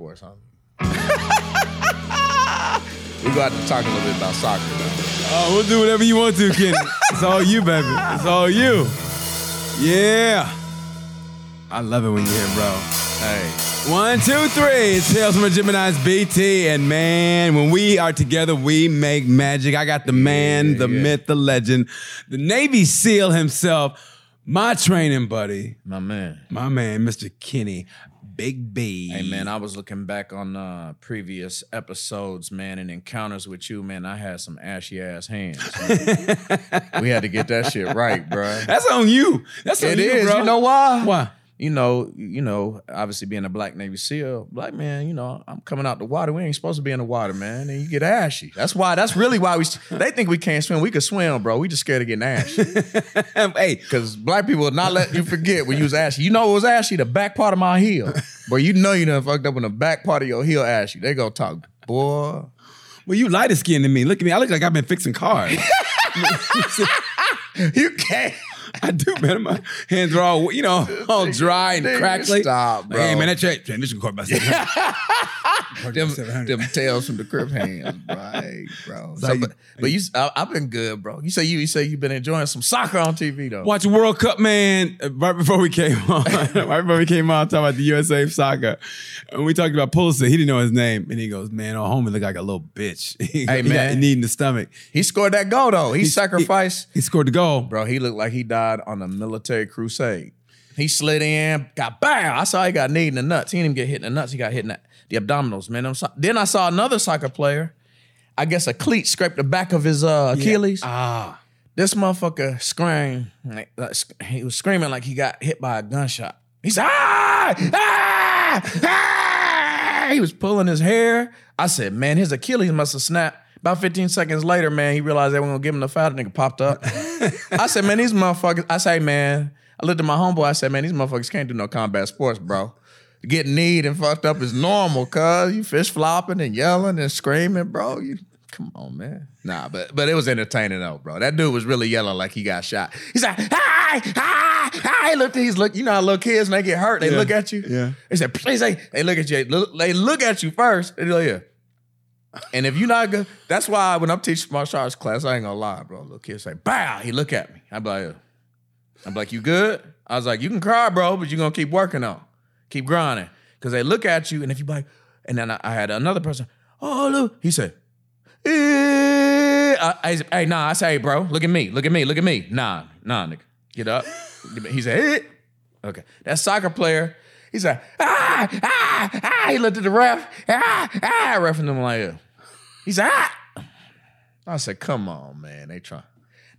sports, huh? we got to talk a little bit about soccer though. Oh, we'll do whatever you want to, Kenny. it's all you, baby. It's all you. Yeah. I love it when you're here, bro. Hey, One, two, three. It's Tales from a Gemini's BT. And man, when we are together, we make magic. I got the man, the yeah. myth, the legend, the Navy SEAL himself, my training buddy, my man. my man, Mr. Kenny Big B. Hey man, I was looking back on uh, previous episodes, man, and encounters with you, man. I had some ashy ass hands. we had to get that shit right, bro. That's on you. That's on It you, is. bro. You know why? Why? You know, you know, obviously being a black Navy SEAL, black man, you know, I'm coming out the water. We ain't supposed to be in the water, man. And you get ashy. That's why. That's really why we. They think we can't swim. We can swim, bro. We just scared of getting ashy. hey, Because black people will not let you forget when you was ashy. You know what was ashy? The back part of my heel. But you know you done fucked up when the back part of your heel ashy. They go talk, boy. well, you lighter skinned than me. Look at me. I look like I've been fixing cars. You can't. I do, man. My hands are all, you know, all dry and crackly. stop, Like, hey, man, that tra- transmission cord about 700. them, 700. them tails from the crib hands, right, bro. So but, but you, I, I've been good, bro. You say you, you say you've been enjoying some soccer on TV though. Watch World Cup, man. uh, Right before we came on, right before we came on, talking about the USA soccer, and we talked about Pulisic. He didn't know his name, and he goes, "Man, oh, homie look like a little bitch. he, Hey, he got man. a knee in the stomach. He scored that goal though. He, He- sacrificed, He scored the goal. bro. He looked like he died on a military crusade. He slid in, got bam. I saw he got kneed in the nuts. He didn't even get hit in the nuts. He got hit in the, the abdominals, man. I'm so- then I saw another soccer player. I guess a cleat scraped the back of his uh, Achilles. Ah, This motherfucker screamed. Like, like, he was screaming like he got hit by a gunshot. He said, ah, ah, ah. He was pulling his hair. I said, man, his Achilles must have snapped. About 15 seconds later, man, he realized they weren't gonna give him the foul. The nigga popped up. I said, man, these motherfuckers. I say, man, I looked at my homeboy. I said, man, these motherfuckers can't do no combat sports, bro. Getting kneed and fucked up is normal, cuz you fish flopping and yelling and screaming, bro. You come on, man. Nah, but but it was entertaining though, bro. That dude was really yelling like he got shot. He's like, hi, hi, hi. Look, he's look. You know how little kids when they get hurt, they Yeah. look at you. Yeah. They said, please, they, they look at you. They look at you first. They go, yeah. And if you're not good, that's why when I'm teaching martial arts class, I ain't gonna lie, bro. Little kid say, bow. He look at me. I'm like. I'm like, you good? I was like, you can cry, bro, but you're gonna keep working on. Keep grinding. Cause they look at you, and if you like, and then I, I had another person, oh look, he said, eh. I, I said, hey, nah, I say, hey, bro, look at me, look at me, look at me. Nah, nah, nigga. Get up. He said, eh. Okay. That soccer player, he said, ah, ah, ah. He looked at the ref, ah, ah, ref and them like, yeah. He said, ah. I said, come on, man. They try.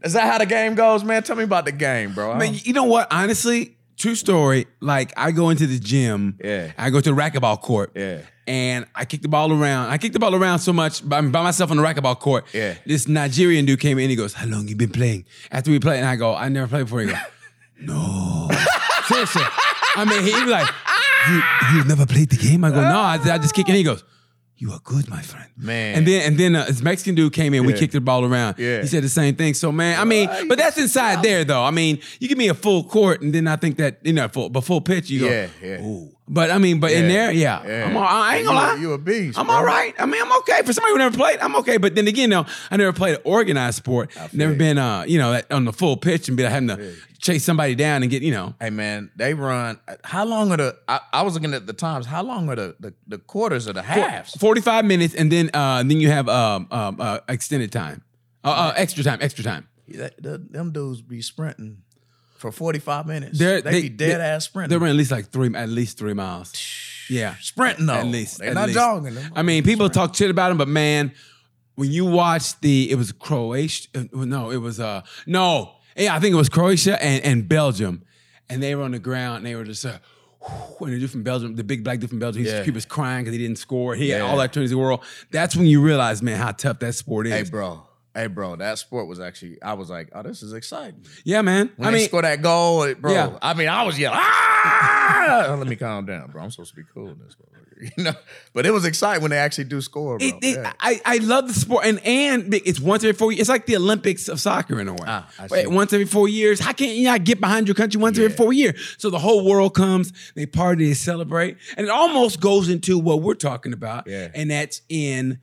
Is that how the game goes, man? Tell me about the game, bro. I man, you know what? Honestly, true story. Like I go into the gym. Yeah. I go to the racquetball court. Yeah. And I kick the ball around. I kick the ball around so much by, by myself on the racquetball court. Yeah. This Nigerian dude came in. He goes, "How long you been playing?" After we played, and I go, "I never played before." He go, "No." Seriously. I mean, he was like, "You you never played the game?" I go, "No, I, I just kick." And he goes, "You are good, my friend." Man. And then and then uh, this Mexican dude came in. We Yeah. kicked the ball around. Yeah. He said the same thing. So man, I mean, but that's inside there though. I mean, you give me a full court, and then I think that you know, full, but full pitch, you Yeah, go, yeah. Ooh. But I mean, but in there, yeah, yeah. I'm all, I ain't gonna You- lie, you a beast, I'm bro. all right. I mean, I'm okay for somebody who never played. I'm okay. But then again, though, I never played an organized sport. Never been, uh, you know, on the full pitch and be like having to chase somebody down and get, you know. Hey man, they run. How long are the? I, I was looking at the times. How long are the the, the quarters or the halves? 45 minutes, and then uh, then you have um, um, uh, extended time, uh, uh, extra time, extra time. That- the- them dudes be sprinting for forty five minutes. They're- they, they- be dead they- ass sprinting. They're at least like three, at least three miles. Yeah, sprinting though. at least. they're at not least. jogging. Them I mean, people talk shit about him, but man, when you watch the, it was Croatia. uh, No, it was uh, no, yeah, I think it was Croatia and, and Belgium, and they were on the ground and they were just. Uh, when the dude from Belgium, the big black dude from Belgium, Yeah. he was crying because he didn't score. He had Yeah. all the opportunities in the world. That's when you realize, man, how tough that sport is. Hey bro, hey bro, that sport was actually. I was like, oh, this is exciting. Yeah, man. When I they mean, score that goal, it- bro. Yeah. I mean, I was yelling. Ah! ah, let me calm down, bro. I'm supposed to be cool in this, motherfucker. you know. But it was exciting when they actually do score, bro. It, it, Yeah. I, I love the sport, and and it's once every four years. It's like the Olympics of soccer in a way. Ah, I see. once every four years. How can you not get behind your country once every four years? So the whole world comes, they party, they celebrate, and it almost goes into what we're talking about, Yeah. and that's in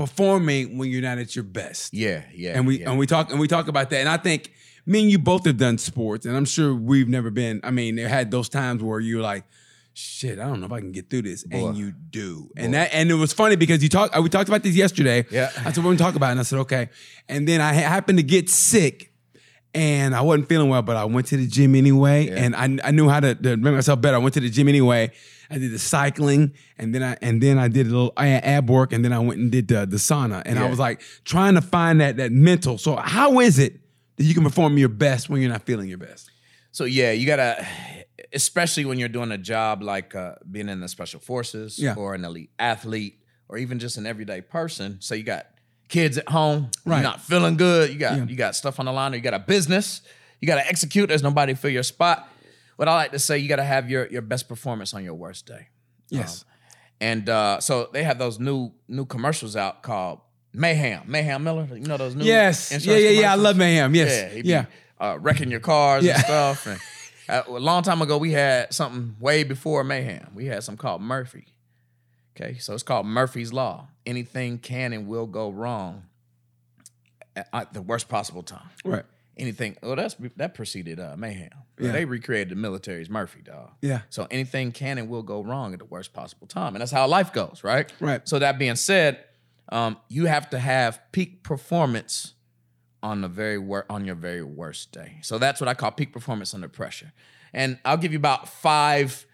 performing when you're not at your best. yeah, yeah. and we yeah. and we talk and we talk about that. And I think me and you both have done sports, and I'm sure we've never been. I mean, there had those times where you're like, "Shit, I don't know if I can get through this," Boy. and you do. And that and it was funny because you talked. We talked about this yesterday. Yeah. I said we're gonna talk about it, and I said okay. And then I happened to get sick. And I wasn't feeling well, but I went to the gym anyway, Yeah. and I, I knew how to, to make myself better. I went to the gym anyway. I did the cycling, and then I and then I did a little ab work, and then I went and did the, the sauna. And I was like trying to find that that mental. So how is it that you can perform your best when you're not feeling your best? So yeah, you gotta, especially when you're doing a job like uh, being in the special forces Yeah. or an elite athlete or even just an everyday person. So you got kids at home, Right. you're not feeling good. You got Yeah. you got stuff on the line. Or you got a business. You got to execute. There's nobody for your spot. What I like to say, you got to have your your best performance on your worst day. Yes. And uh, so they have those new new commercials out called Mayhem. Mayhem Miller. You know those new yes. Yeah, yeah, yeah. I love mayhem. Yes. Yeah, be, Yeah. uh, wrecking your cars Yeah. and stuff. And uh, a long time ago, we had something way before mayhem. We had something called Murphy. Okay, so it's called Murphy's Law. Anything can and will go wrong at, the worst possible time. Right. Anything. Well, that's that preceded uh, mayhem. Yeah. They recreated the military's Murphy dog. Yeah. So anything can and will go wrong at the worst possible time, and that's how life goes, right? Right. So that being said, um, you have to have peak performance on the very wor- on your very worst day. So that's what I call peak performance under pressure. And I'll give you about five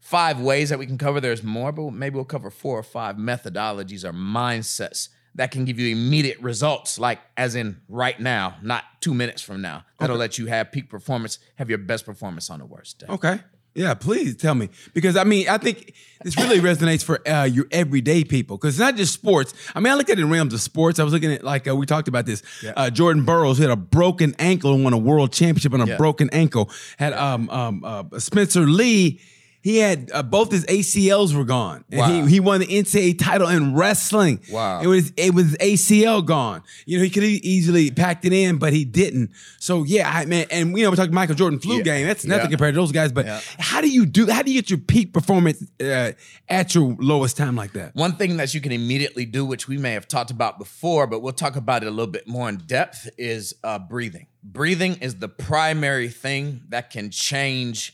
five ways that we can cover. There's more, but maybe we'll cover four or five methodologies or mindsets that can give you immediate results, like as in right now, not two minutes from now. That'll let you have peak performance, have your best performance on the worst day. Okay. Yeah, please tell me because I mean I think this really resonates for uh, your everyday people because it's not just sports. I mean I look at it in realms of sports. I was looking at like uh, we talked about this. Uh, Jordan Burroughs had a broken ankle and won a world championship on a Yeah. broken ankle. Had um um uh, Spencer Lee. He had uh, both his ACLs were gone, and Wow. he, he won the NCAA title in wrestling. Wow. it was it was ACL gone. You know he could have easily packed it in, but he didn't. So yeah, I man, and you know we're talking Michael Jordan flu Yeah. game. That's nothing Yeah. compared to those guys. But Yeah. how do you do? How do you get your peak performance uh, at your lowest time like that? One thing that you can immediately do, which we may have talked about before, but we'll talk about it a little bit more in depth, is uh, breathing. Breathing is the primary thing that can change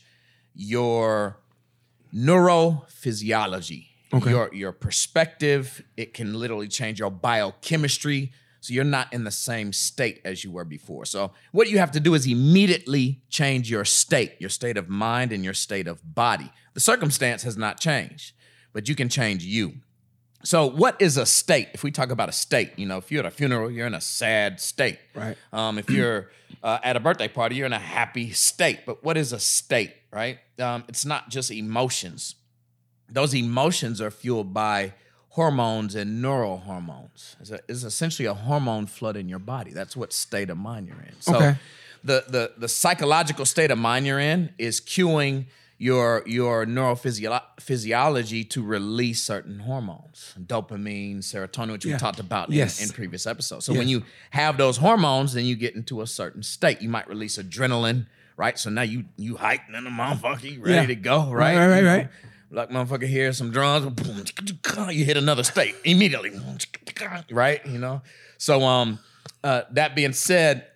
your neurophysiology, Okay. your your perspective. It can literally change your biochemistry. So you're not in the same state as you were before. So what you have to do is immediately change your state, your state of mind and your state of body. The circumstance has not changed, but you can change you. So, what is a state? If we talk about a state, you know, if you're at a funeral, you're in a sad state. Right. Um, if you're uh, at a birthday party, you're in a happy state. But what is a state, right? Um, it's not just emotions. Those emotions are fueled by hormones and neurohormones. It's, a, it's essentially a hormone flood in your body. That's what state of mind you're in. So, Okay. the the the psychological state of mind you're in is cueing your your neurophysiology to release certain hormones, dopamine, serotonin, which Yeah. we talked about Yes. in, in previous episodes. So Yes. when you have those hormones, then you get into a certain state. You might release adrenaline, right? So now you you hyped and the motherfucker, ready Yeah. to go, right? Right, right, right, right. Like motherfucker hears some drums, boom, you hit another state immediately, right? You know. So um, uh, that being said,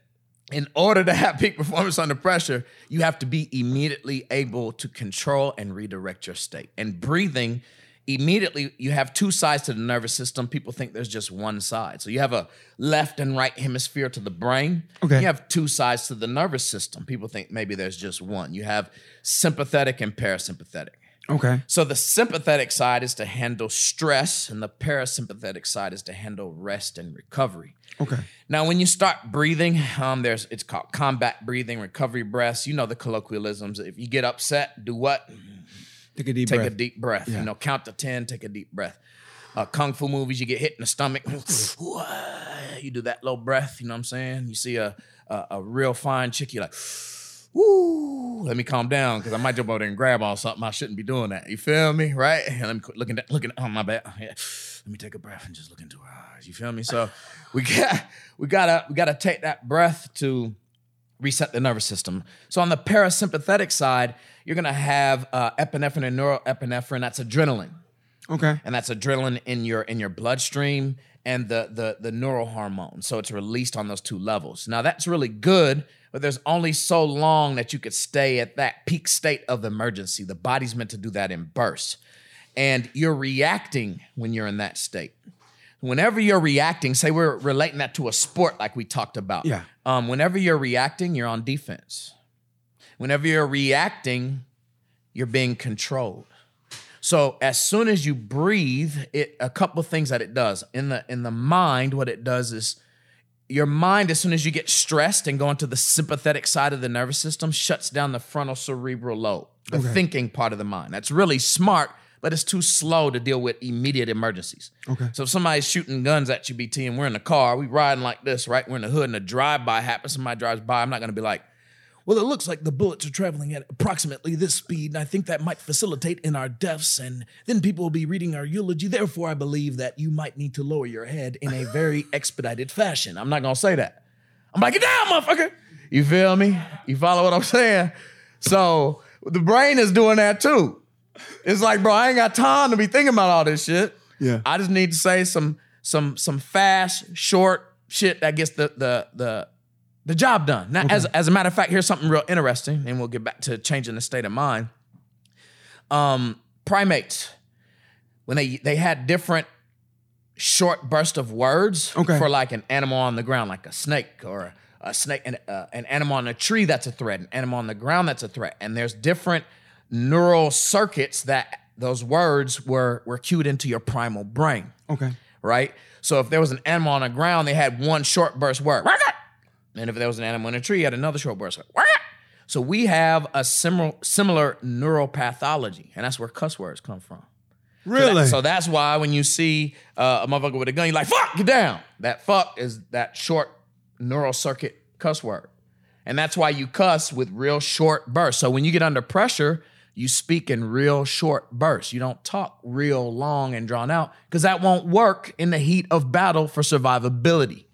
in order to have peak performance under pressure, you have to be immediately able to control and redirect your state. And breathing, immediately, you have two sides to the nervous system. People think there's just one side. So you have a left and right hemisphere to the brain. Okay. You have two sides to the nervous system. People think maybe there's just one. You have sympathetic and parasympathetic. Okay. So the sympathetic side is to handle stress, and the parasympathetic side is to handle rest and recovery. Okay. Now, when you start breathing, um, there's it's called combat breathing, recovery breaths. You know the colloquialisms. If you get upset, do what? Take a deep Take breath. a deep breath. You know, count to ten. Take a deep breath. Uh, Kung fu movies, you get hit in the stomach. you do that low breath. You know what I'm saying? You see a a, a real fine chick, you're like, woo, let me calm down because I might jump over there and grab on something. I shouldn't be doing that. You feel me? Right? And let me quit looking, at, looking, oh, my bad. Yeah. Let me take a breath and just look into her eyes. You feel me? So we got, we gotta, we gotta take that breath to reset the nervous system. So on the parasympathetic side, you're gonna have uh, epinephrine and norepinephrine. That's adrenaline Okay. and that's adrenaline in your in your bloodstream and the the the neural hormone. So it's released on those two levels. Now that's really good, but there's only so long that you could stay at that peak state of emergency. The body's meant to do that in bursts. And you're reacting when you're in that state. Whenever you're reacting, say we're relating that to a sport like we talked about. Yeah. Um, whenever you're reacting, you're on defense. Whenever you're reacting, you're being controlled. So as soon as you breathe, it a couple of things that it does in the in the mind. What it does is your mind, as soon as you get stressed and go into the sympathetic side of the nervous system, shuts down the frontal cerebral lobe, the Okay. thinking part of the mind. That's really smart, but it's too slow to deal with immediate emergencies. Okay. So if somebody's shooting guns at you, BT, and we're in the car, we riding like this, right? We're in the hood, and a drive-by happens. Somebody drives by. I'm not gonna be like, well, it looks like the bullets are traveling at approximately this speed, and I think that might facilitate in our deaths, and then people will be reading our eulogy. Therefore, I believe that you might need to lower your head in a very expedited fashion. I'm not gonna say that. I'm like, get down, motherfucker. You feel me? You follow what I'm saying? So the brain is doing that too. It's like, bro, I ain't got time to be thinking about all this shit. Yeah. I just need to say some some some fast, short shit that gets the the the the job done. Now, as as a matter of fact, here's something real interesting, and we'll get back to changing the state of mind. Um, primates, when they they had different short bursts of words Okay. for like an animal on the ground, like a snake or a, snake, an, uh, an animal on a tree that's a threat, an animal on the ground that's a threat, and there's different neural circuits that those words were were cued into your primal brain Okay. right? So if there was an animal on the ground, they had one short burst word. And if there was an animal in a tree, you had another short burst word. So we have a similar similar neuropathology, and that's where cuss words come from. So that- Really? So, that's why when you see uh, a motherfucker with a gun, you're like, fuck, get down. That fuck is that short neural circuit cuss word. And that's why you cuss with real short bursts. So when you get under pressure, you speak in real short bursts. You don't talk real long and drawn out because that won't work in the heat of battle for survivability.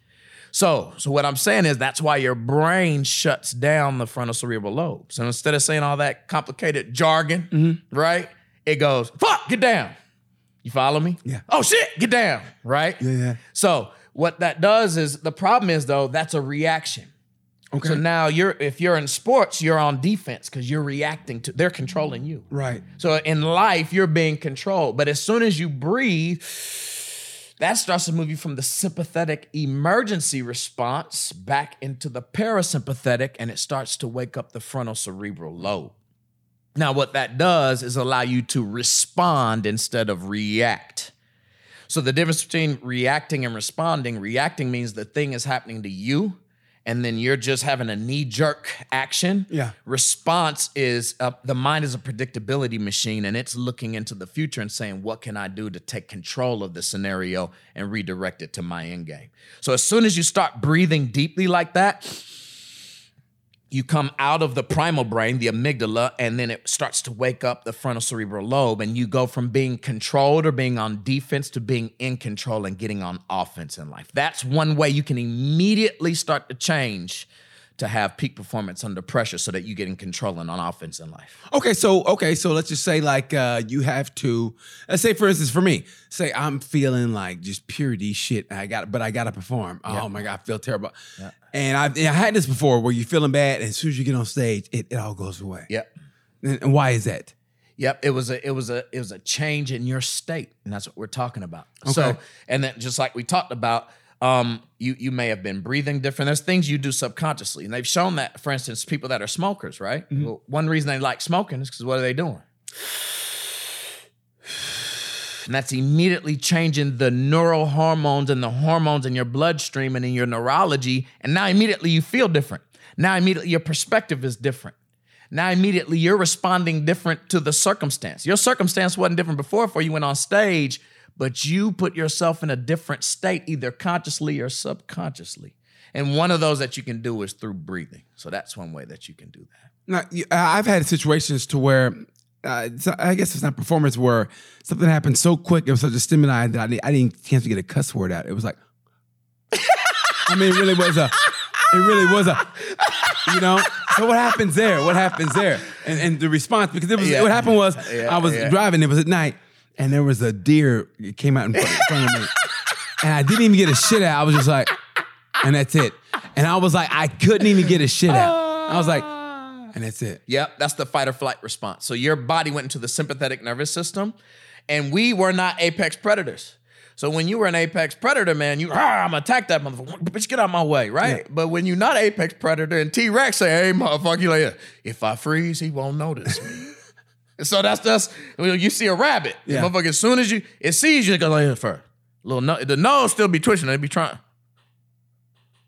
So, so what I'm saying is that's why your brain shuts down the frontal cerebral lobe. So instead of saying all that complicated jargon, mm-hmm. right? It goes, fuck, get down. You follow me? Yeah. Oh shit, get down, right? Yeah, yeah. So what that does is the problem is though, that's a reaction. Okay. So now you're if you're in sports, you're on defense because you're reacting to they're controlling you. right. So in life, you're being controlled. But as soon as you breathe, that starts to move you from the sympathetic emergency response back into the parasympathetic, and it starts to wake up the frontal cerebral lobe. Now, what that does is allow you to respond instead of react. So the difference between reacting and responding, reacting means the thing is happening to you, and then you're just having a knee jerk action. Yeah. Response is uh, the mind is a predictability machine, and it's looking into the future and saying, "What can I do to take control of the scenario and redirect it to my end game?" So as soon as you start breathing deeply like that, you come out of the primal brain, the amygdala, and then it starts to wake up the frontal cerebral lobe, and you go from being controlled or being on defense to being in control and getting on offense in life. That's one way you can immediately start to change to have peak performance under pressure so that you get in control and on offense in life. Okay, so okay, so let's just say like uh you have to let's say for instance for me, say I'm feeling like just purity shit. I got but I gotta perform. Oh my god, I feel terrible. And I've I had this before where you're feeling bad, and as soon as you get on stage, it, it all goes away. Yep. And, and why is that? Yep, it was a it was a it was a change in your state, and that's what we're talking about. Okay. So, and then just like we talked about, um, you you may have been breathing different. There's things you do subconsciously, and they've shown that, for instance, people that are smokers, right? Well, one reason they like smoking is because what are they doing? And that's immediately changing the neural hormones and the hormones in your bloodstream and in your neurology. And now immediately you feel different. Now immediately your perspective is different. Now immediately you're responding different to the circumstance. Your circumstance wasn't different before before you went on stage, but you put yourself in a different state, either consciously or subconsciously. And one of those that you can do is through breathing. So that's one way that you can do that. Now, I've had situations to where uh, I guess it's not performance where something happened so quick. It was such a stimuli that I, didn't- I didn't chance to get a cuss word out. It was like, I mean, it really was a, it really was a, you know. So what happens there? What happens there? And, and the response because it was Yeah. what happened was Yeah, I was yeah. driving. It was at night, and there was a deer that came out in front, in front of me, and I didn't even get a shit out. I was just like, and that's it. And I was like, I couldn't even get a shit out. I was like, and that's it. Yep, that's the fight or flight response. So your body went into the sympathetic nervous system, and we were not apex predators. So when you were an apex predator, man, you ah, I'm gonna attack that motherfucker. Bitch, get out of my way, right? But when you're not apex predator and T Rex say, "Hey, motherfucker," you like, if I freeze, he won't notice me. And so that's just when you see a rabbit, Yeah. motherfucker. As soon as you it sees you, it goes like this first. Little no, the nose still be twitching. They be trying.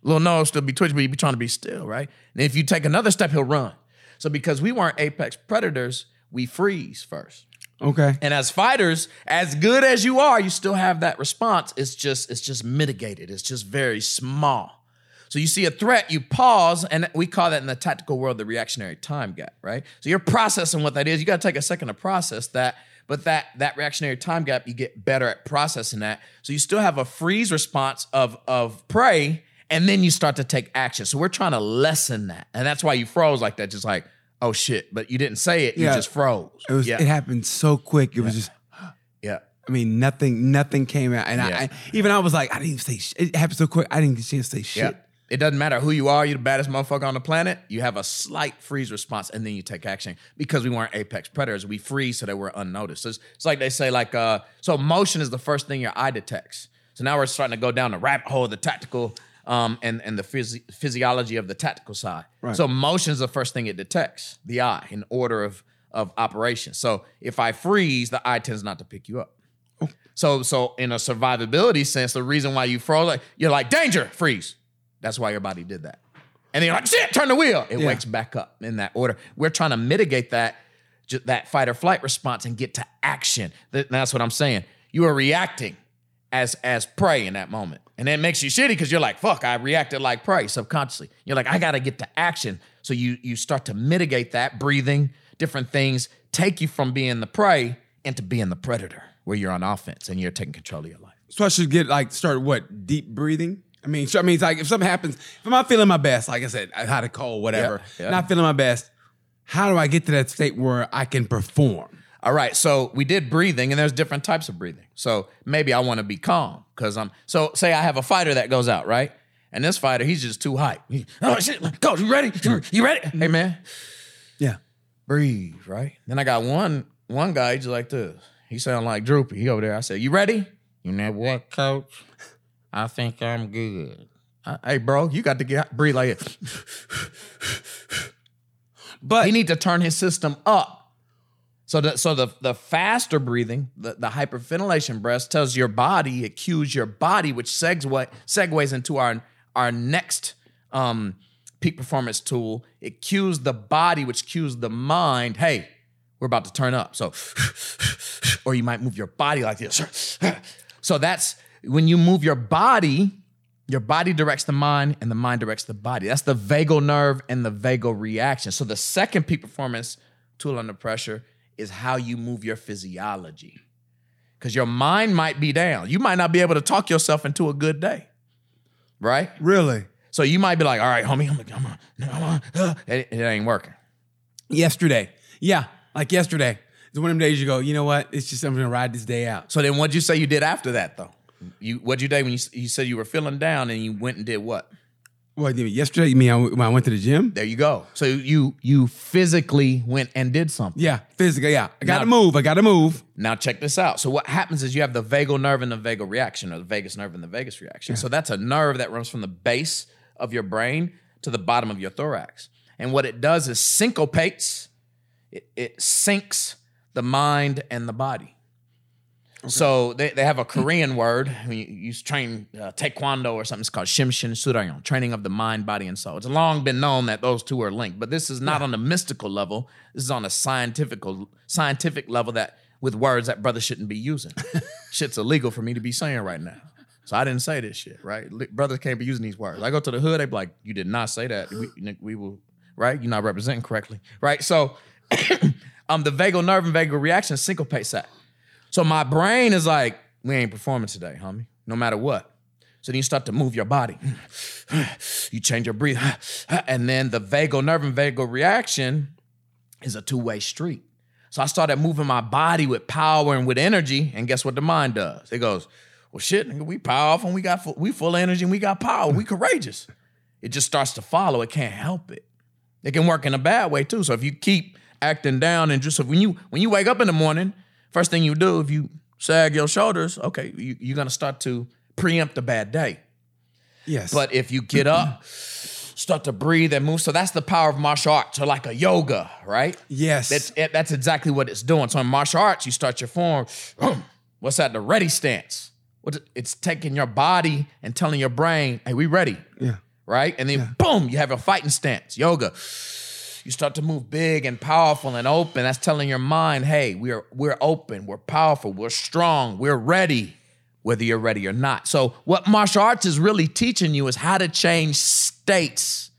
Little nose still be twitching, but he be trying to be still, right? And if you take another step, he'll run. So because we weren't apex predators, we freeze first. Okay. And as fighters, as good as you are, you still have that response. It's just it's just mitigated. It's just very small. So you see a threat, you pause, and we call that in the tactical world the reactionary time gap, right? So you're processing what that is. You got to take a second to process that, but that that reactionary time gap, you get better at processing that. So you still have a freeze response of of prey, and then you start to take action. So we're trying to lessen that, and that's why you froze like that, just like oh shit, but you didn't say it, you just froze. It was. yeah, It happened so quick. It was just. yeah. I mean, nothing. Nothing came out, and Yeah. I, I even I was like, I didn't even say. Sh- it happened so quick. I didn't get a chance to say shit. Yeah. It doesn't matter who you are, you're the baddest motherfucker on the planet. You have a slight freeze response and then you take action. Because we weren't apex predators, we freeze so that we're unnoticed. So it's, it's like they say, like, uh, so motion is the first thing your eye detects. So now we're starting to go down the rabbit hole of the tactical um, and, and the physi- physiology of the tactical side. Right. So motion is the first thing it detects, the eye, in order of, of operation. So if I freeze, the eye tends not to pick you up. So, so in a survivability sense, the reason why you froze, like, you're like, danger, freeze. That's why your body did that. And then you're like, shit, turn the wheel. It Yeah. wakes back up in that order. We're trying to mitigate that, that fight or flight response and get to action. That's what I'm saying. You are reacting as as prey in that moment. And that makes you shitty because you're like, fuck, I reacted like prey subconsciously. You're like, I gotta get to action. So you you start to mitigate that, breathing, different things, take you from being the prey into being the predator, where you're on offense and you're taking control of your life. So I should get like start what deep breathing. I mean, so I mean, it's like if something happens, if I'm not feeling my best, like I said, I had a cold, whatever, Yeah, yeah. not feeling my best. How do I get to that state where I can perform? All right, so we did breathing, and there's different types of breathing. So maybe I want to be calm because I'm. So say I have a fighter that goes out, right? And this fighter, he's just too hype. He, oh shit, coach, you ready? You ready? Hey man, Yeah. breathe, right? Then I got one one guy, he just like this. He sound like droopy. He over there. I said, "You ready?" You know what, coach? I think I'm good. Uh, hey, bro, you got to get breathe like it. But He need to turn his system up. So the so the the faster breathing, the, the hyperventilation breath tells your body, it cues your body, which segue, segues into our our next um, peak performance tool. It cues the body, which cues the mind. Hey, we're about to turn up. So, or you might move your body like this. So that's when you move your body, your body directs the mind and the mind directs the body. That's the vagal nerve and the vagal reaction. So the second peak performance tool under pressure is how you move your physiology. Because your mind might be down. You might not be able to talk yourself into a good day. Right? really, So you might be like, all right, homie, I'm, like, I'm, I'm, I'm uh, it, it ain't working. yesterday, yeah, like yesterday, it's one of them days you go, you know what? It's just I'm gonna ride this day out. So then what'd you say you did after that though? You what'd you do when you, you said you were feeling down and you went and did what? What did yesterday? You mean I, when I went to the gym? There you go. So you you physically went and did something. Yeah, physically. Yeah, I got to move. I got to move. Now check this out. So what happens is you have the vagal nerve and the vagal reaction, or the vagus nerve and the vagus reaction. So that's a nerve that runs from the base of your brain to the bottom of your thorax. And what it does is syncopates, it, it syncs the mind and the body. So they, they have a Korean word. When you, you train uh, taekwondo or something, it's called shimshin surayong, training of the mind, body, and soul. It's long been known that those two are linked, but this is not on a mystical level. This is on a scientific scientific level that with words that brothers shouldn't be using. Shit's illegal for me to be saying right now. So I didn't say this shit, right? Brothers can't be using these words. I go to the hood, they be like, "You did not say that. We, we will, right? You're not representing correctly, right?" So, um, the vagal nerve and vagal reaction syncopates that. So my brain is like, "We ain't performing today, homie. No matter what." So then you start to move your body. you change your breathing, and then the vagal nerve and vagal reaction is a two way street. So I started moving my body with power and with energy, and guess what the mind does? It goes, "Well, shit, nigga, we powerful, and we got full, we full energy, and we got power, we courageous." It just starts to follow. It can't help it. It can work in a bad way too. So if you keep acting down and just when you when you wake up in the morning, first thing you do if you sag your shoulders, okay, you, you're gonna start to preempt a bad day. Yes. But if you get up, start to breathe and move, so that's the power of martial arts, or like a yoga, right? yes. That's that's exactly what it's doing. So in martial arts, you start your form. What's that? The ready stance. It's taking your body and telling your brain, "Hey, we ready." yeah. Right? And then boom, you have a fighting stance. Yoga. You start to move big and powerful and open. That's telling your mind, "Hey, we're we're open, we're powerful, we're strong, we're ready." Whether you're ready or not. So, what martial arts is really teaching you is how to change states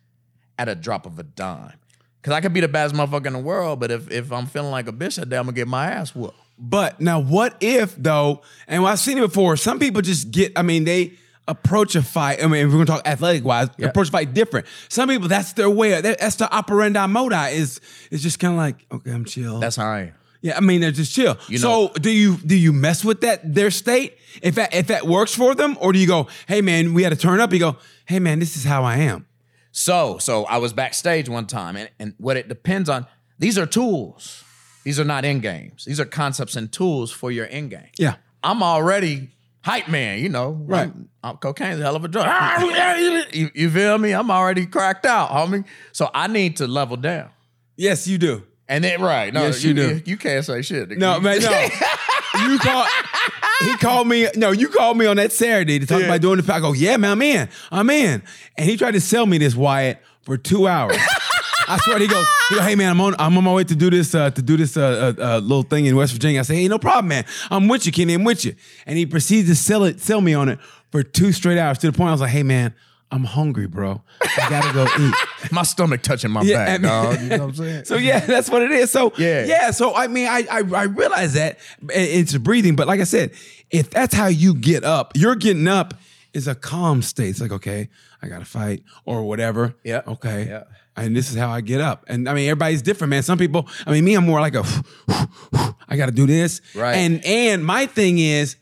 at a drop of a dime. Cause I could be the baddest motherfucker in the world, but if if I'm feeling like a bitch that day, I'm gonna get my ass whooped. But now, what if though? And I've seen it before. Some people just get. I mean, they approach a fight. I mean, if we're gonna talk athletic wise, approach a fight different. Some people, that's their way. that- That's the operandi modi. Is is just kind of like, okay, I'm chill. That's how I am. yeah, I mean, they're just chill. You so, do you do you mess with that their state if that if that works for them, or do you go, hey man, we had to turn up? You go, hey man, this is how I am. So, so I was backstage one time, and, and what it depends on, these are tools. These are not end games. These are concepts and tools for your end game. Yeah. I'm already hype man, you know. Right. I'm, I'm- cocaine's a hell of a drug. Ah, you, you feel me? I'm already cracked out, homie. So I need to level down. Yes, you do. And then right, no, Yes, you do. You, can't say shit. No, You- man, no. you call. He called me. No, you called me on that Saturday to talk Yeah. about doing the. I go, yeah, man, I'm in. I'm in. And he tried to sell me this Wyatt for two hours. I swear, he goes, he goes, hey man, I'm on, I'm on my way to do this, uh, to do this uh, uh, uh, little thing in West Virginia. I say, hey, no problem, man. I'm with you, Kenny. I'm with you. And he proceeds to sell it, sell me on it for two straight hours to the point I was like, hey man, I'm hungry, bro. I gotta go eat. my stomach touching my Yeah, back, I mean- dog. You know what I'm saying? So yeah, that's what it is. So Yeah. yeah. So I mean, I I, I realize that it's breathing, but like I said, if that's how you get up, you're getting up is a calm state. It's like okay, I got to fight or whatever. Yeah. Okay. Yeah. And this is how I get up. And I mean, everybody's different, man. Some people, I mean, me, I'm more like a, I got to do this. Right. And and my thing is,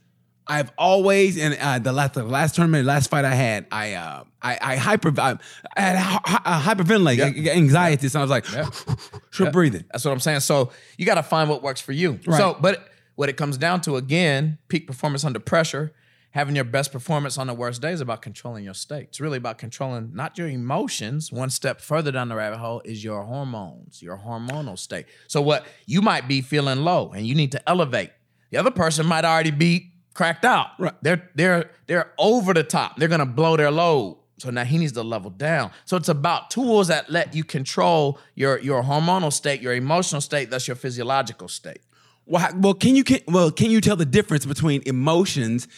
I've always and uh, the last the last tournament, the last fight I had, I uh, I, I hyper I, I had hy- hy- hyperventilate, Yeah. anxiety. So I was like, short breathing. That's what I'm saying. So you got to find what works for you. Right. So, but what it comes down to again, peak performance under pressure, having your best performance on the worst day is about controlling your state. It's really about controlling not your emotions. One step further down the rabbit hole is your hormones, your hormonal state. So what you might be feeling low and you need to elevate. The other person might already be cracked out. Right. They're they're they're over the top. They're gonna blow their load. So now he needs to level down. So it's about tools that let you control your your hormonal state, your emotional state, that's your physiological state. Well, how- well, can you can, well can you tell the difference between emotions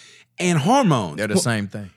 and hormones? They're the same thing.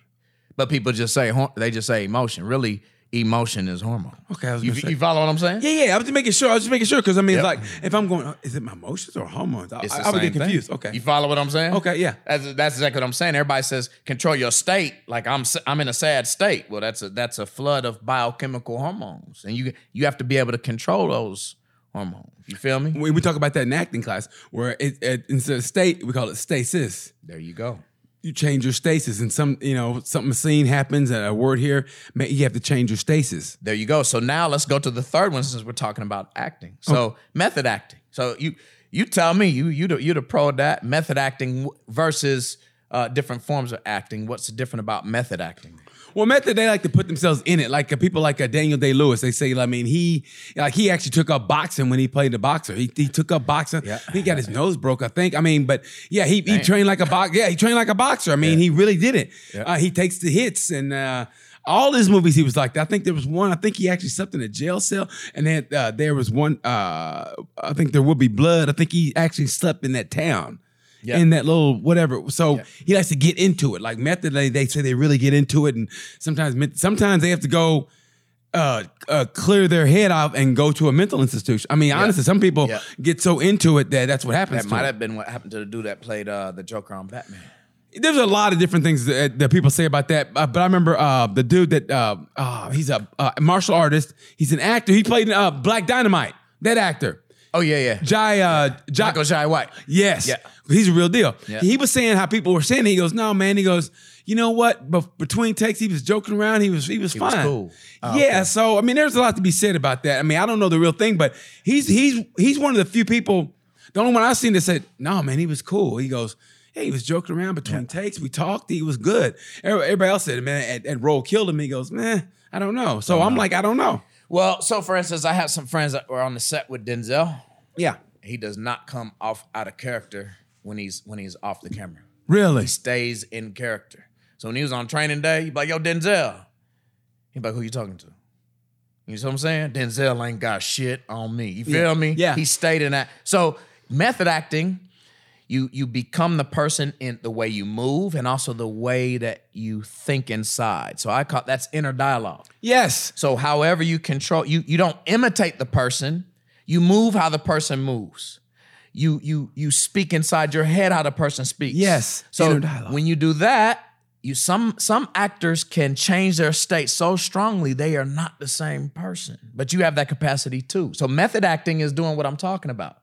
But people just say they just say emotion. Really, emotion is hormone. Okay, I was you, you follow what I'm saying? Yeah, yeah. I was just making sure. I was just making sure because I mean, Yep. like if I'm going, is it my emotions or hormones? I, I, I would get confused. thing. Okay. You follow what I'm saying? Okay, yeah. That's, that's exactly what I'm saying. Everybody says control your state. Like I'm I'm in a sad state. Well, that's a that's a flood of biochemical hormones, and you you have to be able to control those hormones. You feel me? we, we talk about that in acting class where it, it, instead of state, we call it stasis. There you go. You change your stasis, and some you know something scene happens, and a word here, you have to change your stasis. There you go. So now let's go to the third one since we're talking about acting. Oh. So method acting. So you you tell me you you the, you the pro at that method acting versus uh, different forms of acting. What's different about method acting? Well, method they like to put themselves in it. Like uh, people like uh, Daniel Day Lewis, they say, I mean, he like he actually took up boxing when he played the boxer. He, he took up boxing. Yeah. He got his nose broke, I think. I mean, but yeah, he, he trained like a box. Yeah, he trained like a boxer. I mean, he really did it. Uh, he takes the hits and. uh all his movies, he was like that. I think there was one. I think he actually slept in a jail cell, and then uh, there was one. Uh, I think there will be blood. I think he actually slept in that town Yeah. in that little whatever. So Yeah. he likes to get into it. Like method, they, they say they really get into it, and sometimes sometimes they have to go. Uh, uh, clear their head off and go to a mental institution. I mean, honestly, some people get so into it that that's what happens. That to might have been what happened to the dude that played uh, the Joker on Batman. There's a lot of different things that, that people say about that, uh, but I remember uh, the dude that uh, uh, he's a uh, martial artist. He's an actor. He played in uh, Black Dynamite. That actor, Oh yeah, yeah. Jai. Uh, Jai Michael Jai White. Yes. Yeah. He's a real deal. Yeah. He was saying how people were saying. it. He goes, "No, man." He goes, "You know what? But between takes, he was joking around. He was he was was fine. cool. Oh, yeah. okay. So I mean, there's a lot to be said about that. I mean, I don't know the real thing, but he's he's he's one of the few people. The only one I've seen that said, "No, man, he was cool." He goes. Hey, he was joking around between takes. We talked. He was good. Everybody else said, "Man, at, at Roll killed him." He goes, "Man, I don't know." So I'm like, I don't know. Well, so for instance, I have some friends that were on the set with Denzel. Yeah, He does not come off out of character when he's when he's off the camera. really. He stays in character. So when he was on training day, he'd be like, "Yo, Denzel." He'd be like, "Who you talking to?" You know what I'm saying? Denzel ain't got shit on me. You feel Yeah. me? Yeah. He stayed in that. So method acting, you you become the person in the way you move and also the way that you think inside. So I call that's inner dialogue. Yes. So however you control you you don't imitate the person, you move how the person moves. You you you speak inside your head how the person speaks. Yes, So inner dialogue. when you do that, you some some actors can change their state so strongly they are not the same person. But you have that capacity too. So method acting is doing what I'm talking about.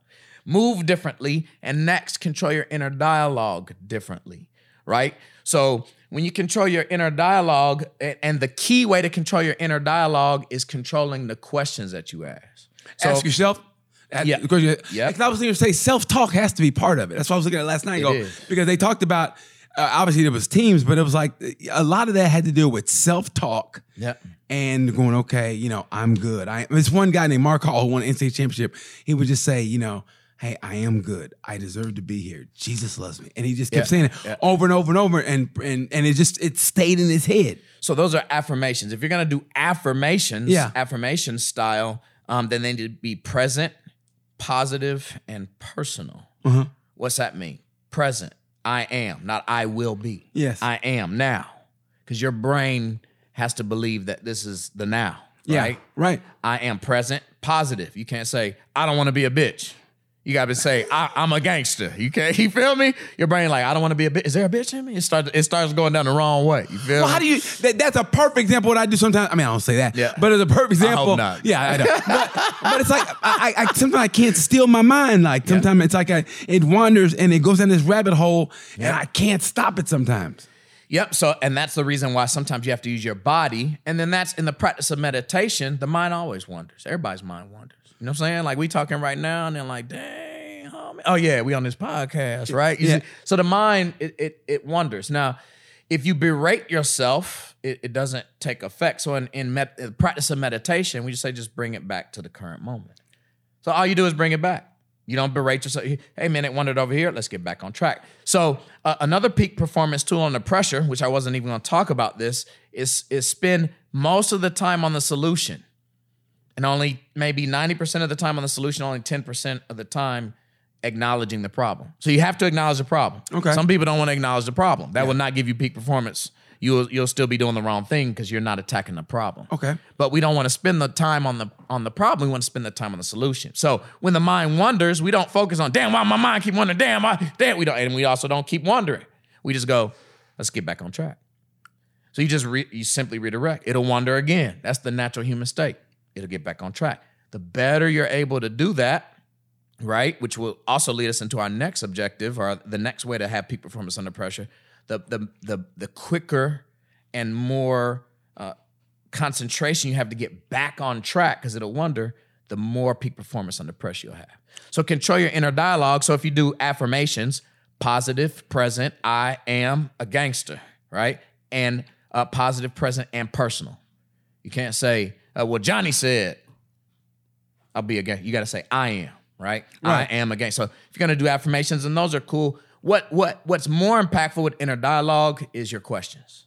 Move differently and next control your inner dialogue differently, right? So when you control your inner dialogue, and the key way to control your inner dialogue is controlling the questions that you ask. So ask yourself. Yeah. Because you, I was going to say self talk has to be part of it. That's what I was looking at last night. Go, because they talked about uh, obviously there was teams, but it was like a lot of that had to do with self talk. Yeah. And going, okay, you know, I'm good. I this one guy named Mark Hall who won an NCAA championship. He would just say, you know, hey, I am good. I deserve to be here. Jesus loves me, and he just kept Yeah. saying it Yeah. over and over and over, and and and it just it stayed in his head. So those are affirmations. If you're gonna do affirmations, Yeah. affirmation style, um, then they need to be present, positive, and personal. Uh-huh. What's that mean? Present. I am, not I will be. Yes. I am now. Because your brain has to believe that this is the now. Yeah, Right? right. I am present, positive. You can't say, I don't want to be a bitch. You gotta say, I, I'm a gangster. You can't, you feel me? Your brain like, I don't want to be a bitch. Is there a bitch in me? It starts, it starts going down the wrong way. You feel Well, me? how do you? That, that's a perfect example. of What I do sometimes. I mean, I don't say that. Yeah. But it's a perfect example. I hope not. Yeah, I know. but, but it's like I, I, I sometimes I can't steal my mind. Like sometimes it's like I, it wanders and it goes down this rabbit hole, and I can't stop it sometimes. Yep. So, and that's the reason why sometimes you have to use your body. And then that's in the practice of meditation, the mind always wanders. Everybody's mind wanders. You know what I'm saying? Like we talking right now and then like, dang, homie. Oh yeah, we on this podcast, right? You Yeah. see- So the mind, it, it, it wanders. Now, if you berate yourself, it, it doesn't take effect. So in, in, med, in practice of meditation, we just say, just bring it back to the current moment. So all you do is bring it back. You don't berate yourself. Hey man, it wandered over here. Let's get back on track. So uh, another peak performance tool under pressure, which I wasn't even going to talk about this, is is spend most of the time on the solution, and only maybe ninety percent of the time on the solution, only ten percent of the time acknowledging the problem. So you have to acknowledge the problem. Okay. Some people don't want to acknowledge the problem. That will not give you peak performance. You'll you'll still be doing the wrong thing because you're not attacking the problem. Okay. But we don't want to spend the time on the on the problem. We want to spend the time on the solution. So when the mind wanders, we don't focus on damn why my mind keep wondering. Damn, why damn we don't, and we also don't keep wondering. We just go, let's get back on track. So you just re, you simply redirect. It'll wander again. That's the natural human state. It'll get back on track. The better you're able to do that, right, which will also lead us into our next objective or the next way to have peak performance under pressure. The the the the quicker and more uh, concentration you have to get back on track because it'll wonder, the more peak performance under pressure you'll have. So control your inner dialogue. So if you do affirmations, positive, present, I am a gangster, right? And uh, positive, present, and personal. You can't say, uh, well, Johnny said, I'll be a gangster. You got to say, I am, right? Right. I am a gangster. So if you're going to do affirmations, and those are cool. What what what's more impactful with inner dialogue is your questions.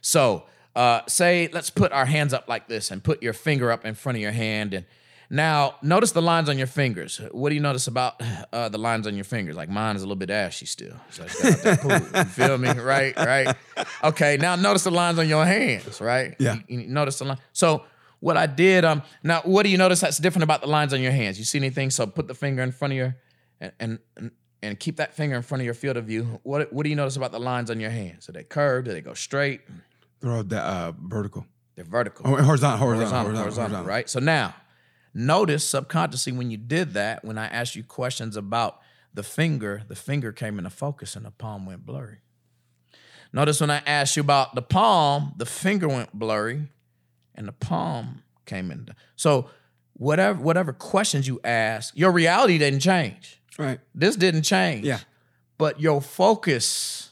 So, uh, say, let's put our hands up like this and put your finger up in front of your hand. And Now, notice the lines on your fingers. What do you notice about uh, the lines on your fingers? Like mine is a little bit ashy still. So I just got out that pool. You feel me? Right, right. Okay. Now notice the lines on your hands. Right. Yeah. You, you notice the line. So what I did. Um. Now, what do you notice that's different about the lines on your hands? You see anything? So put the finger in front of your and and. and keep that finger in front of your field of view. What what do you notice about the lines on your hands? Are they curved? Do they go straight? They're all that uh, vertical. They're vertical. Oh, horizontal, horizontal, horizontal, horizontal, right? So now, notice subconsciously when you did that, when I asked you questions about the finger, the finger came into focus and the palm went blurry. Notice when I asked you about the palm, the finger went blurry and the palm came in. So whatever whatever questions you ask, your reality didn't change. Right. This didn't change. Yeah. But your focus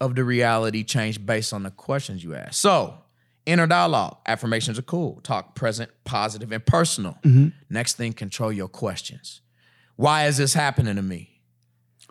of the reality changed based on the questions you asked. So, inner dialogue, affirmations are cool. Talk present, positive, and personal. Mm-hmm. Next thing, control your questions. Why is this happening to me?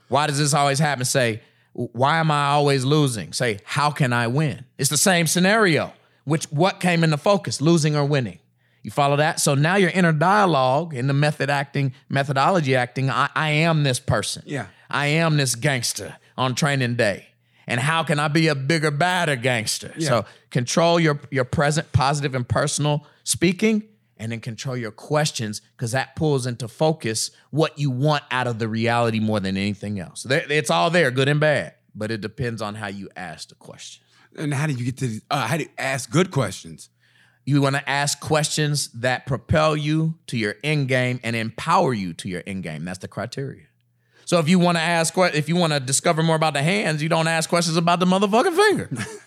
Why does this always happen? Say, why am I always losing? Say, how can I win? It's the same scenario. Which what came into focus, losing or winning? You follow that? So now your inner dialogue in the method acting, methodology acting, I, I am this person. Yeah. I am this gangster on training day. And how can I be a bigger, badder gangster? So control your your present, positive, and personal speaking, and then control your questions because that pulls into focus what you want out of the reality more than anything else. It's all there, good and bad, but it depends on how you ask the question. And how do you get to? Uh, how do you ask good questions? You want to ask questions that propel you to your end game and empower you to your end game. That's the criteria. So if you want to ask, if you want to discover more about the hands, you don't ask questions about the motherfucking finger.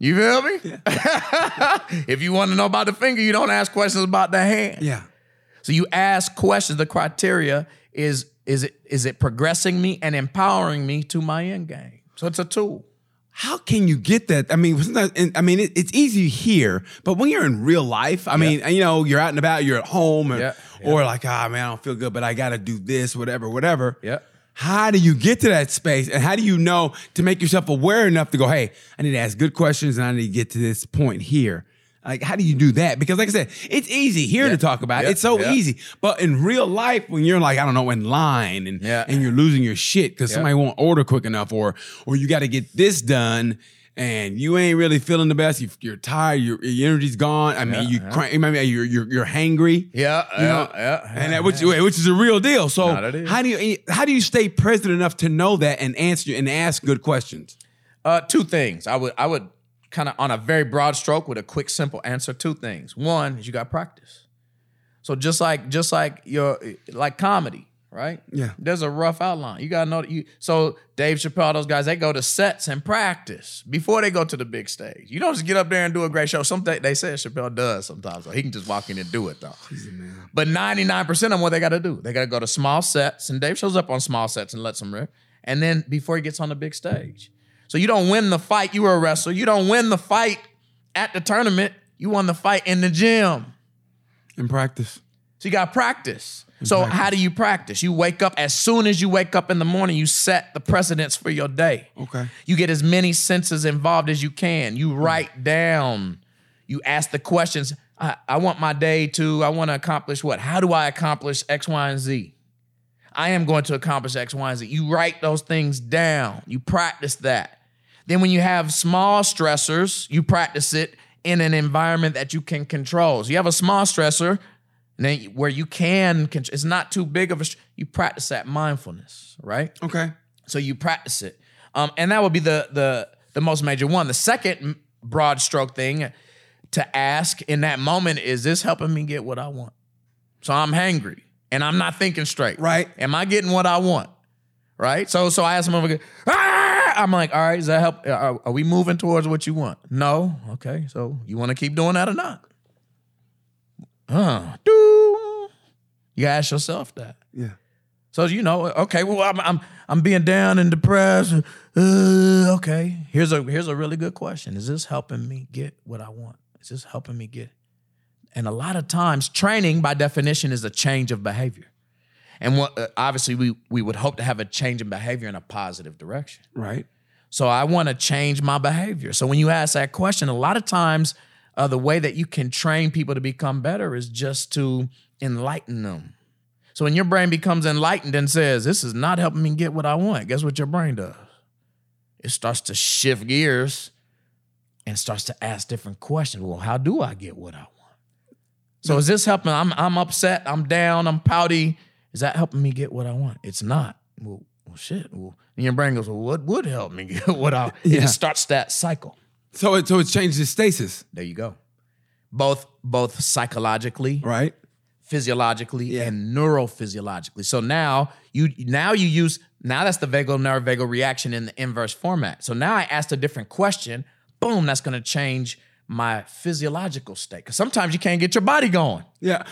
you feel me? if you want to know about the finger, you don't ask questions about the hand. Yeah. So you ask questions. The criteria is is it is it progressing me and empowering me to my end game. So it's a tool. How can you get that? I mean, I mean, it, it's easy here, but when you're in real life, I mean, you know, you're out and about, you're at home, or, Yeah, or like, ah, man, I don't feel good, but I got to do this, whatever, whatever. Yeah. How do you get to that space, and how do you know to make yourself aware enough to go, hey, I need to ask good questions, and I need to get to this point here. Like, how do you do that? Because, like I said, it's easy here to talk about. Yeah, It's so yeah. easy, but in real life, when you're like, I don't know, in line, and Yeah. and you're losing your shit because Yeah. somebody won't order quick enough, or or you got to get this done, and you ain't really feeling the best. You, you're tired. Your, your energy's gone. I mean, Yeah, you yeah. cry, maybe you're you're you're hangry. Yeah, You know, and that, which which is a real deal. So No, that is. how do you how do you stay present enough to know that and answer and ask good questions? Uh, two things. I would I would kind of on a very broad stroke with a quick simple answer. Two things. One is you got practice. So just like just like your like comedy, right? Yeah. There's a rough outline. You gotta know that you. So Dave Chappelle, those guys, they go to sets and practice before they go to the big stage. You don't just get up there and do a great show. Some they say Chappelle does sometimes. So he can just walk in and do it though. But 99% of them, what they got to do, they got to go to small sets, and Dave shows up on small sets and lets them rip. And then before he gets on the big stage. So you don't win the fight. You were a wrestler. You don't win the fight at the tournament. You won the fight in the gym. In practice. So you got practice. So how do you practice? You wake up as soon as you wake up in the morning, you set the precedence for your day. Okay. You get as many senses involved as you can. You mm. write down. You ask the questions. I, I want my day to, I want to accomplish what? How do I accomplish X, Y, and Z? I am going to accomplish X, Y, and Z. You write those things down. You practice that. Then when you have small stressors, you practice it in an environment that you can control. So you have a small stressor, and then where you can, it's not too big of a, you practice that mindfulness, right? Okay. So you practice it, um, and that would be the the the most major one. The second broad stroke thing to ask in that moment is this helping me get what I want? So I'm hangry and I'm not thinking straight. Right. Am I getting what I want? Right. So so I ask him over. Ah! I'm like, all right, does that help? Are, are we moving towards what you want? No. Okay. So you want to keep doing that or not? Uh, doo. You ask yourself that. Yeah. So you know, okay, well, I'm I'm I'm being down and depressed. Uh, okay, here's a here's a really good question. Is this helping me get what I want? Is this helping me get? And a lot of times, training by definition is a change of behavior. And what uh, obviously we we would hope to have a change in behavior in a positive direction. Right. So I want to change my behavior. So when you ask that question, a lot of times uh, the way that you can train people to become better is just to enlighten them. So when your brain becomes enlightened and says, This is not helping me get what I want, guess what your brain does? It starts to shift gears and starts to ask different questions. Well, how do I get what I want? So is this helping? I'm I'm upset, I'm down, I'm pouty. Is that helping me get what I want? It's not. Well, well shit. Well, and your brain goes, Well, what would help me get what I Yeah. it starts that cycle. So it so it changes stasis, There you go. Both both psychologically, right? physiologically, Yeah. and neurophysiologically. So now you now you use now that's the vagal nerve vagal reaction in the inverse format. So now I asked a different question. Boom, that's going to change my physiological state. Because sometimes you can't get your body going. Yeah.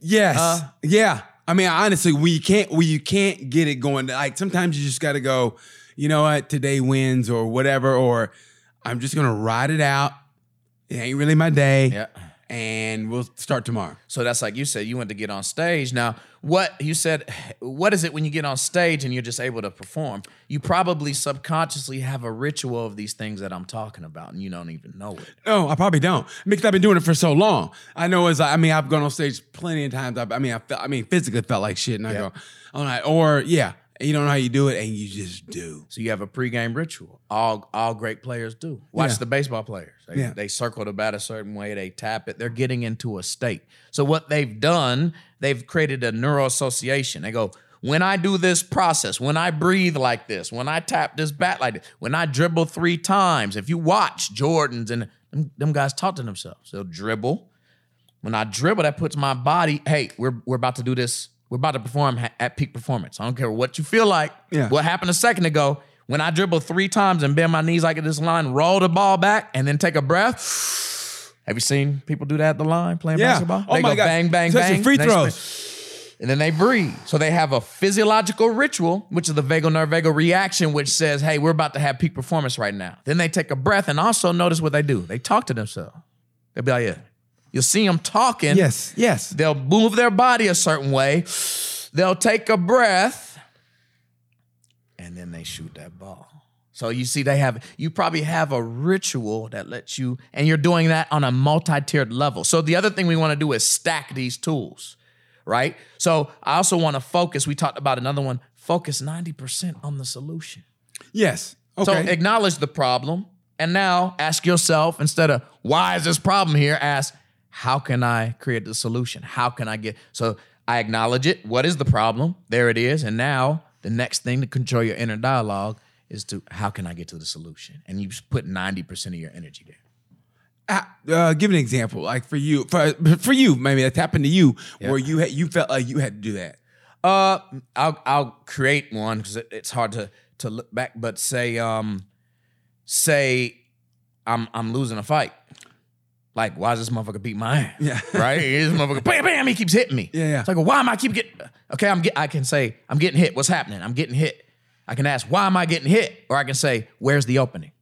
Yes. Uh, yeah. I mean, honestly, we can't we you can't get it going, like sometimes you just got to go. You know what? Today wins or whatever, or I'm just gonna ride it out. It ain't really my day. Yeah. And we'll start tomorrow. So that's like you said, you went to get on stage. Now, what you said, what is it when you get on stage and you're just able to perform? You probably subconsciously have a ritual of these things that I'm talking about, and you don't even know it. No, I probably don't because I've been doing it for so long. I know as I, I mean, I've gone on stage plenty of times. I, I mean, I felt, I mean, physically felt like shit, and I Yeah. go, I'm or yeah, you don't know how you do it, and you just do. So you have a pregame ritual. All all great players do. Watch Yeah. the baseball players. They, Yeah. they circle the bat a certain way. They tap it. They're getting into a state. So what they've done, they've created a neural association. They go, when I do this process, when I breathe like this, when I tap this bat like this, when I dribble three times. If you watch Jordans and them, them guys talk to themselves, they'll dribble. When I dribble, that puts my body. Hey, we're we're about to do this. We're about to perform ha- at peak performance. I don't care what you feel like. Yeah. What happened a second ago? When I dribble three times and bend my knees like at this line, roll the ball back, and then take a breath. Have you seen people do that at the line playing Yeah. basketball? Oh they my go God. bang, bang, bang. free throws. spin- And then they breathe. So they have a physiological ritual, which is the vagal nerve vagal reaction, which says, hey, we're about to have peak performance right now. Then they take a breath and also notice what they do. They talk to themselves. They'll be like, yeah. You'll see them talking. Yes. Yes. They'll move their body a certain way. They'll take a breath and then they shoot that ball. So you see, they have, you probably have a ritual that lets you, and you're doing that on a multi tiered level. So the other thing we want to do is stack these tools, right? So I also want to focus, we talked about another one, focus 90% on the solution. Yes. Okay. So acknowledge the problem. And now ask yourself instead of why is this problem here, ask how can I create the solution? How can I get so I acknowledge it. What is the problem? There it is. And now the next thing to control your inner dialogue is to how can I get to the solution? And you put 90% of your energy there. uh, uh, give an example, like for you, for for you, maybe that's happened to you, where you had you felt like you had to do that. Uh, I'll I'll create one because it, it's hard to to look back. But say um, say I'm I'm losing a fight. Like, why does this motherfucker beat my ass? Yeah. right. This motherfucker, bam, bam, he keeps hitting me. Yeah, yeah. It's like, why am I keep getting? Okay, I'm get. I can say I'm getting hit. What's happening? I'm getting hit. I can ask, why am I getting hit? Or I can say, where's the opening?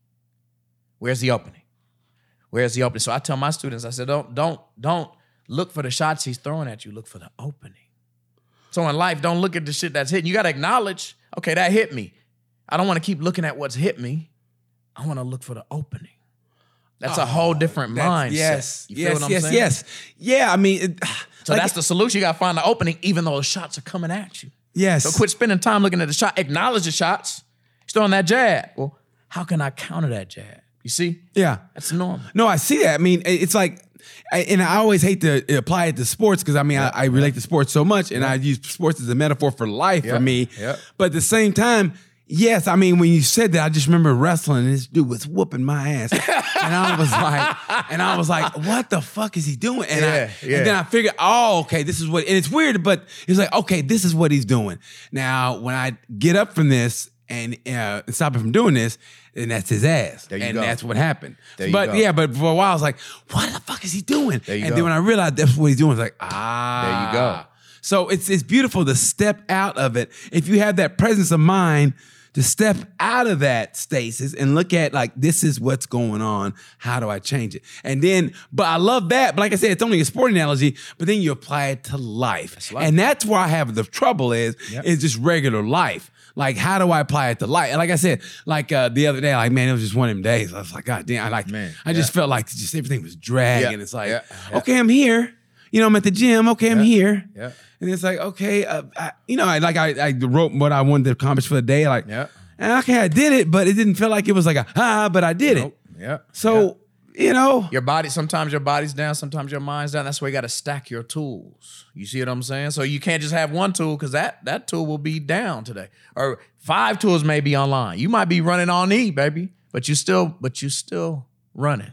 Where's the opening? Where's the opening? So I tell my students, I said, don't don't don't look for the shots he's throwing at you. Look for the opening. So in life, don't look at the shit that's hitting. You got to acknowledge, okay, that hit me. I don't want to keep looking at what's hit me. I want to look for the opening. That's oh, a whole different Oh, mindset. Yes. You feel yes. what I'm yes. saying? Yes. Yeah. I mean, it, So like- that's the solution. You got to find the opening, even though the shots are coming at you. yes. So quit spending time looking at the shot. Acknowledge the shots. He's throwing that jab. Well, how can I counter that jab? You see? Yeah. That's normal. No, I see that. I mean, it's like, I- and I always hate to apply it to sports because I mean, I, I relate to sports so much, and I use sports as a metaphor for life Yeah. for me. Yeah. But at the same time, yes, I mean, when you said that, I just remember wrestling, and this dude was whooping my ass, and I was like, and I was like, what the fuck is he doing? And, Yeah, I, yeah. and then I figured, oh, okay, this is what, and it's weird, but it's like, okay, this is what he's doing. Now, when I get up from this and uh, stop him from doing this, then that's his ass, and go. that's what happened. But go. yeah, but for a while I was like, what the fuck is he doing? And go. then when I realized that's what he's doing, I was like, ah. There you go. So it's it's beautiful to step out of it. If you have that presence of mind to step out of that stasis and look at like this is what's going on. How do I change it? And then, but I love that. But like I said, it's only a sport analogy. But then you apply it to life, life. and that's where I have the trouble is Yep. is just regular life. Like, how do I apply it to life? And like I said, like uh, the other day, like man, it was just one of them days. I was like, God damn, I like, Man, I just felt like just everything was dragging. Yeah, It's like, yeah, yeah. okay, I'm here. You know, I'm at the gym. Okay, I'm Yeah, here. yeah. And it's like, okay, uh, I, you know, I like I, I wrote what I wanted to accomplish for the day. Like, Yeah. okay, I did it, but it didn't feel like it was like a ah, but I did Nope. it. Yeah. So you know, Your body, sometimes your body's down, sometimes your mind's down. That's why you got to stack your tools. You see what I'm saying? So you can't just have one tool because that that tool will be down today, or five tools may be online. You might be running on E, baby, but you still, but you still running.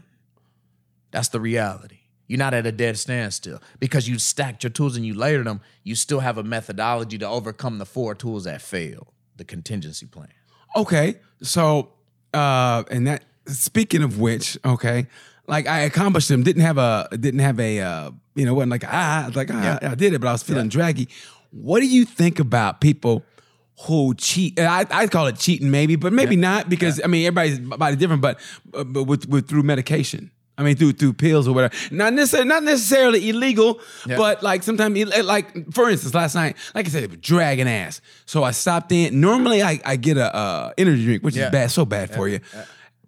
That's the reality. You're not at a dead standstill because you stacked your tools and you layered them. You still have a methodology to overcome the four tools that failed. The contingency plan. Okay. So, uh, and that speaking of which, okay, like I accomplished them, didn't have a didn't have a uh, you know, wasn't like ah, I was like ah, I did it, but I was feeling draggy. What do you think about people who cheat? I I call it cheating, maybe, but maybe not because I mean everybody's body different, but uh, but with with through medication. I mean, through through pills or whatever. Not necessarily, not necessarily illegal, Yeah. but like sometimes, like for instance, last night, like I said, it was dragging ass. So I stopped in. Normally, I, I get a uh, energy drink, which Yeah. is bad, so bad for you.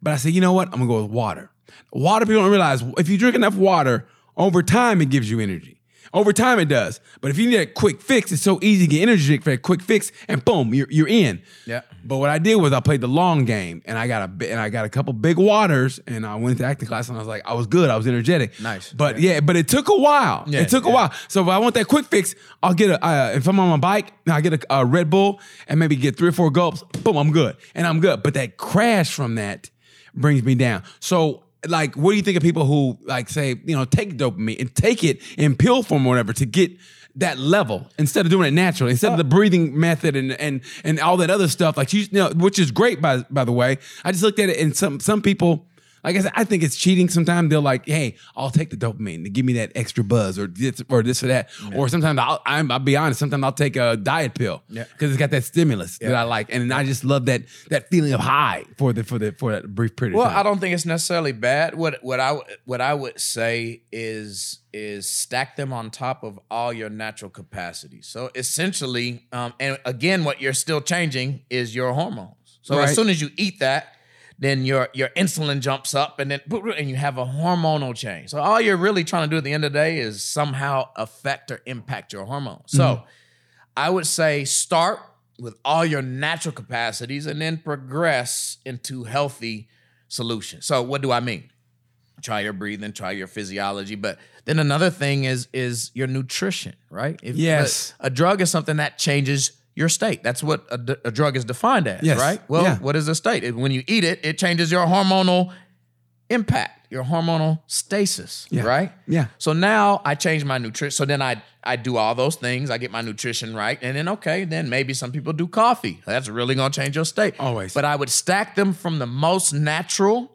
But I said, you know what? I'm gonna go with water. Water, people don't realize if you drink enough water, over time it gives you energy. Over time it does. But if you need a quick fix, it's so easy to get energy drink for a quick fix, and boom, you're, you're in. Yeah. But what I did was I played the long game, and I got a bi- and I got a couple big waters, and I went to acting class, and I was like, I was good, I was energetic. Nice. But yeah, but it took a while. Yeah, it took a yeah. while. So if I want that quick fix, I'll get a. Uh, if I'm on my bike, I get a, a Red Bull and maybe get three or four gulps. Boom, I'm good, and I'm good. But that crash from that brings me down. So. Like, what do you think of people who like say, you know, take dopamine and take it in pill form or whatever to get that level instead of doing it naturally, instead of the uh. breathing method and and and all that other stuff, like you, you know, which is great by by the way. I just looked at it and some some people like I said, I think it's cheating. Sometimes they're like, "Hey, I'll take the dopamine to give me that extra buzz, or this or this or that." Or sometimes I'll, I'm, I'll be honest. Sometimes I'll take a diet pill Yeah. because it's got that stimulus that I like, and I just love that that feeling of high for the for the for that brief period. Well. I don't think it's necessarily bad. What what I what I would say is is stack them on top of all your natural capacities. So essentially, um, and again, what you're still changing is your hormones. So Right. as soon as you eat that, then your your insulin jumps up, and then and you have a hormonal change. So all you're really trying to do at the end of the day is somehow affect or impact your hormones. So mm-hmm. I would say start with all your natural capacities and then progress into healthy solutions. So what do I mean? Try your breathing, try your physiology, but then another thing is is your nutrition, right? If, Yes. A, a drug is something that changes your state. That's what a, d- a drug is defined as, Yes. right? Well, Yeah. what is a state? It- When you eat it, it changes your hormonal impact, your hormonal stasis, Yeah. right? Yeah. So now I change my nutrition. So then I I do all those things. I get my nutrition right, and then okay, then maybe some people do coffee. That's really gonna change your state. Always. But I would stack them from the most natural,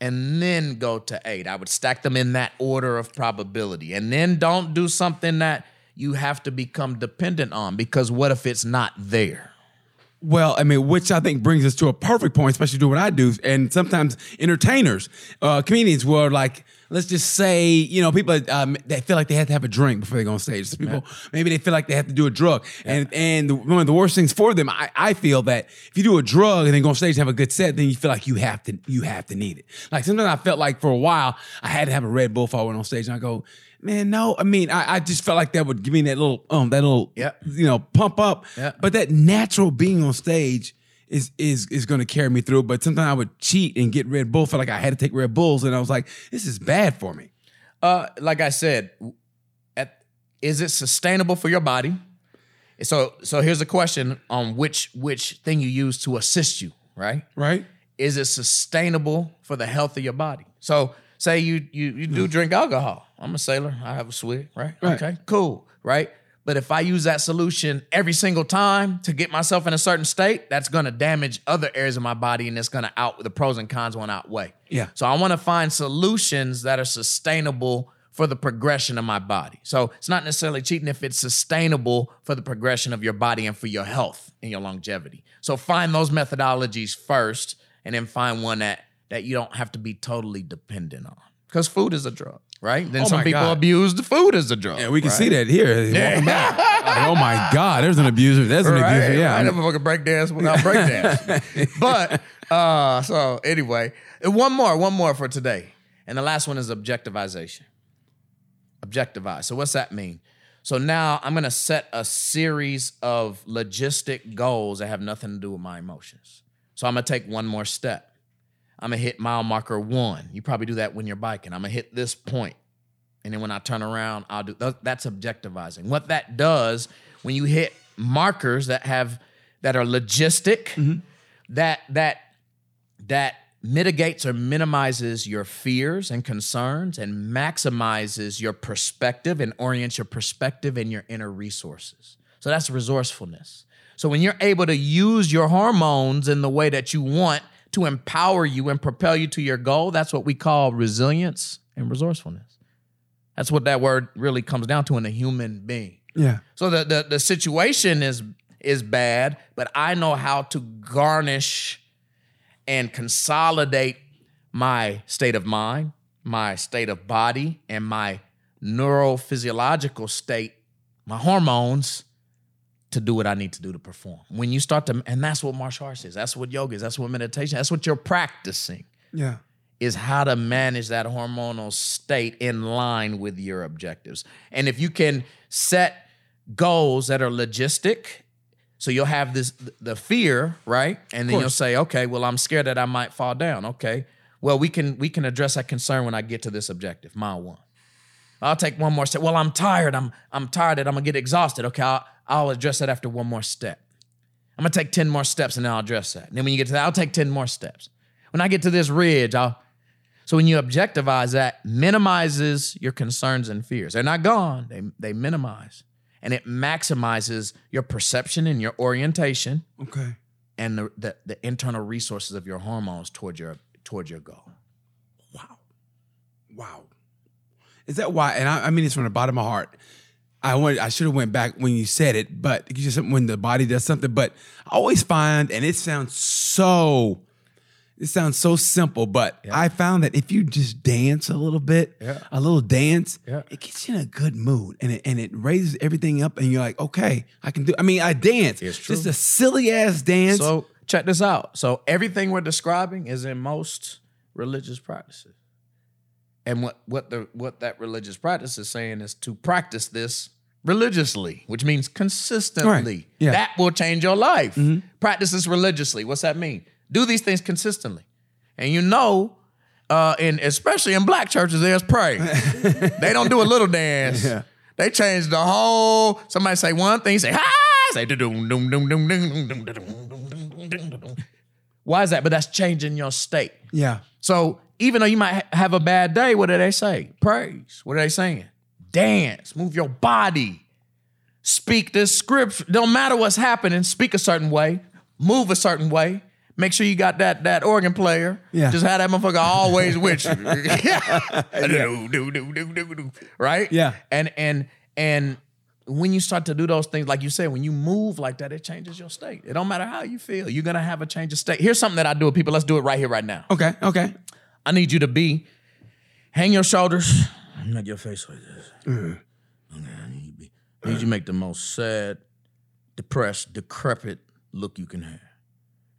and then go to eight. I would stack them in that order of probability, and then don't do something that you have to become dependent on because what if it's not there? Well, I mean, which I think brings us to a perfect point, especially do what I do. And sometimes entertainers, uh, comedians will like, let's just say, you know, people um, they feel like they have to have a drink before they go on stage. Some people maybe they feel like they have to do a drug, and and the, one of the worst things for them, I, I feel that if you do a drug and then go on stage and have a good set, then you feel like you have to you have to need it. Like sometimes I felt like for a while I had to have a Red Bull if I went on stage, and I go. Man, no. I mean, I, I just felt like that would give me that little, um, that little, Yeah. you know, pump up. Yeah. But that natural being on stage is is is going to carry me through. But sometimes I would cheat and get Red Bull. Felt like I had to take Red Bulls, and I was like, this is bad for me. Uh, like I said, at, is it sustainable for your body? So, so here's a question on which which thing you use to assist you, right? Right? Is it sustainable for the health of your body? So, say you you you do drink alcohol. I'm a sailor. I have a swig, right? Right. Okay, cool, right? But if I use that solution every single time to get myself in a certain state, that's going to damage other areas of my body, and it's going to out the pros and cons won't outweigh. Yeah. So I want to find solutions that are sustainable for the progression of my body. So it's not necessarily cheating if it's sustainable for the progression of your body and for your health and your longevity. So find those methodologies first and then find one that that you don't have to be totally dependent on. Because food is a drug. Right? Then Oh some people God. abuse the food as a drug. Yeah, we can right? see that here. Walking by. Like, oh my God, there's an abuser. There's an abuser. Yeah. I never fucking break dance without break dance. but uh, so anyway, one more, one more for today, and the last one is objectivization. Objectivize. So what's that mean? So now I'm gonna set a series of logistic goals that have nothing to do with my emotions. So I'm gonna take one more step. I'm gonna hit mile marker one. You probably do that when you're biking. I'm gonna hit this point. And then when I turn around, I'll do that's objectivizing. What that does when you hit markers that have that are logistic, mm-hmm. that that that mitigates or minimizes your fears and concerns and maximizes your perspective and orients your perspective and your inner resources. So that's resourcefulness. So when you're able to use your hormones in the way that you want to empower you and propel you to your goal, that's what we call resilience and resourcefulness. That's what that word really comes down to in a human being. yeah. So the, the the situation is is bad, but I know how to garnish and consolidate my state of mind, my state of body, and my neurophysiological state, my hormones, to do what I need to do to perform. When you start to, and that's what martial arts is, that's what yoga is, that's what meditation, that's what you're practicing Yeah. is how to manage that hormonal state in line with your objectives. And if you can set goals that are logistic, so you'll have this the fear, right? And then you'll say, okay, well, I'm scared that I might fall down. Okay. Well, we can we can address that concern when I get to this objective, mile one. I'll take one more step. Well, I'm tired. I'm I'm tired that I'm gonna get exhausted. Okay, I'll, I'll address that after one more step. I'm gonna take 10 more steps and then I'll address that. And then when you get to that, I'll take 10 more steps. When I get to this ridge, I'll so when you objectivize that, minimizes your concerns and fears. They're not gone, they they minimize. And it maximizes your perception and your orientation Okay. and the, the, the internal resources of your hormones toward your toward your goal. Wow. Wow. Is that why? And I, I mean it's from the bottom of my heart. I went, I should have went back when you said it, but you just when the body does something. But I always find, and it sounds so, it sounds so simple, but I found that if you just dance a little bit, Yeah. a little dance, Yeah. it gets you in a good mood, and it and it raises everything up, and you're like, okay, I can do. I mean, I dance. It's true. Just a silly ass dance. So check this out. So everything we're describing is in most religious practices. And what what the what that religious practice is saying is to practice this religiously, which means consistently. Right. Yeah. Mm-hmm. That will change your life. Practice this religiously. What's that mean? Do these things consistently. And you know, uh, and especially in black churches, there's pray. they don't do a little dance. Yeah. They change the whole. Somebody say one thing, say ha, say doom doom doom doom doom doom doom doom doom doom. Why is that? But that's changing your state. yeah. So even though you might ha- have a bad day, what do they say? Praise. What are they saying? Dance. Move your body. Speak this scripture. Don't matter what's happening. Speak a certain way. Move a certain way. Make sure you got that that organ player. Yeah. Just have that motherfucker always with you. Do, do, do, do, do, do. Right? Yeah. And and and when you start to do those things, like you said, when you move like that, it changes your state. It don't matter how you feel. You're gonna have a change of state. Here's something that I do with people. Let's do it right here, right now. Okay. Okay. I need you to be hang your shoulders, make your face like this. Mm-hmm. Okay, I need you be. I need you to make the most sad, depressed, decrepit look you can have,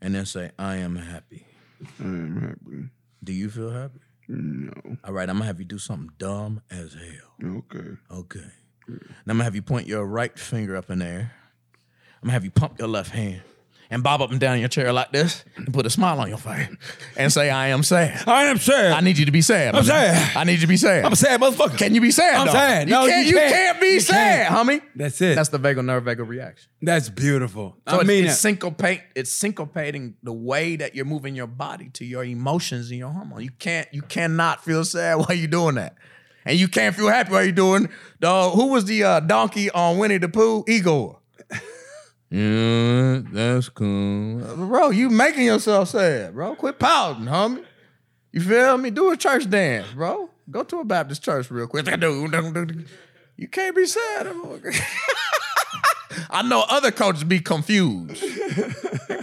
and then say, "I am happy." I'm happy. Do you feel happy? No. All right, I'm gonna have you do something dumb as hell. Okay. Okay. Now I'm gonna have you point your right finger up in the air. I'm gonna have you pump your left hand and bob up and down your chair like this and put a smile on your face and say, I am sad. I am sad. I need you to be sad. I'm homie. sad. I need you to be sad. I'm a sad motherfucker. Can you be sad? I'm sad. You No, can't, you you can't. be You sad, homie. That's it. That's the vagal nerve vagal reaction. That's beautiful. So I it's, mean, it's syncopate. It's syncopating the way that you're moving your body to your emotions and your hormone. You can't. You cannot feel sad while you're doing that, and you can't feel happy while you're doing. The who was the uh, donkey on Winnie the Pooh? Eeyore. Yeah, that's cool, bro. You making yourself sad, bro. Quit pouting, homie. You feel me? Do a church dance, bro. Go to a Baptist church real quick. You can't be sad. I know other coaches be confused.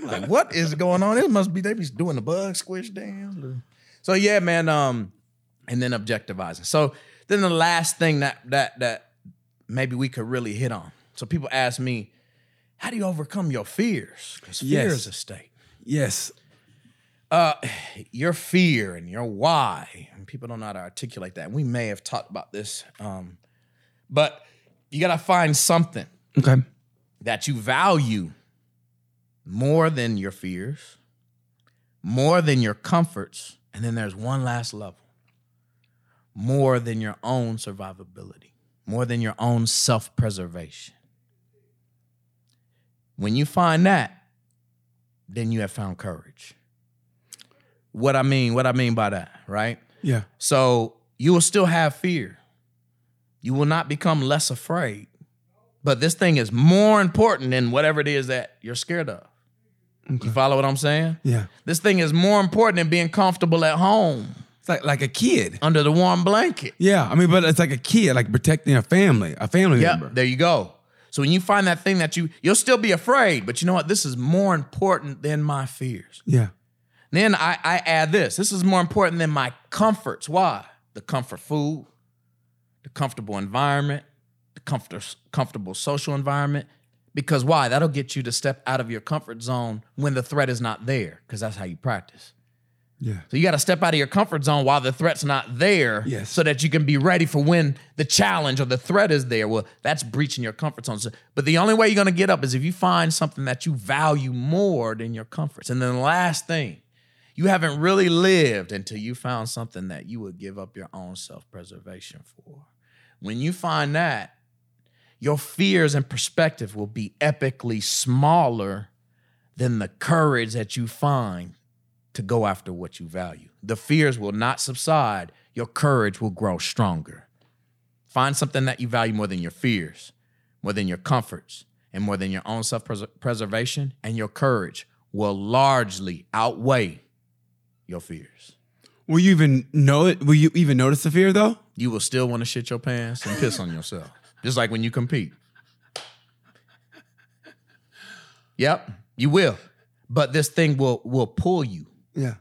like, what is going on? It must be they be doing the bug squish dance. So yeah, man. Um, and then objectivizing. So then the last thing that that that maybe we could really hit on. So people ask me, how do you overcome your fears? Because fear Yes. is a state. Yes. Uh, your fear and your why, and people don't know how to articulate that. We may have talked about this, um, but you gotta find something Okay. that you value more than your fears, more than your comforts, and then there's one last level more than your own survivability, more than your own self preservation. When you find that, then you have found courage. What I mean, what I mean by that, right? Yeah. So you will still have fear. You will not become less afraid. But this thing is more important than whatever it is that you're scared of. You follow what I'm saying? Yeah. This thing is more important than being comfortable at home It's like like a kid. under the warm blanket. Yeah. I mean, but it's like a kid, like protecting a family, a family Yeah, member. there you go. So when you find that thing that you you'll still be afraid, but you know what? This is more important than my fears. Yeah. Then I, I add this. This is more important than my comforts. Why? The comfort food, the comfortable environment, the comfort, comfortable social environment. Because why? That'll get you to step out of your comfort zone when the threat is not there, because that's how you practice. Yeah. So you got to step out of your comfort zone while the threat's not there, Yes. so that you can be ready for when the challenge or the threat is there. Well, that's breaching your comfort zone. So- but the only way you're going to get up is if you find something that you value more than your comforts. And then the last thing, you haven't really lived until you found something that you would give up your own self-preservation for. When you find that, your fears and perspective will be epically smaller than the courage that you find to go after what you value. The fears will not subside, your courage will grow stronger. Find something that you value more than your fears, more than your comforts, and more than your own self preservation, and your courage will largely outweigh your fears. Will you even know it? Will you even notice the fear though? You will still want to shit your pants and piss on yourself, just like when you compete. Yep, you will. But this thing will will pull you. Yeah.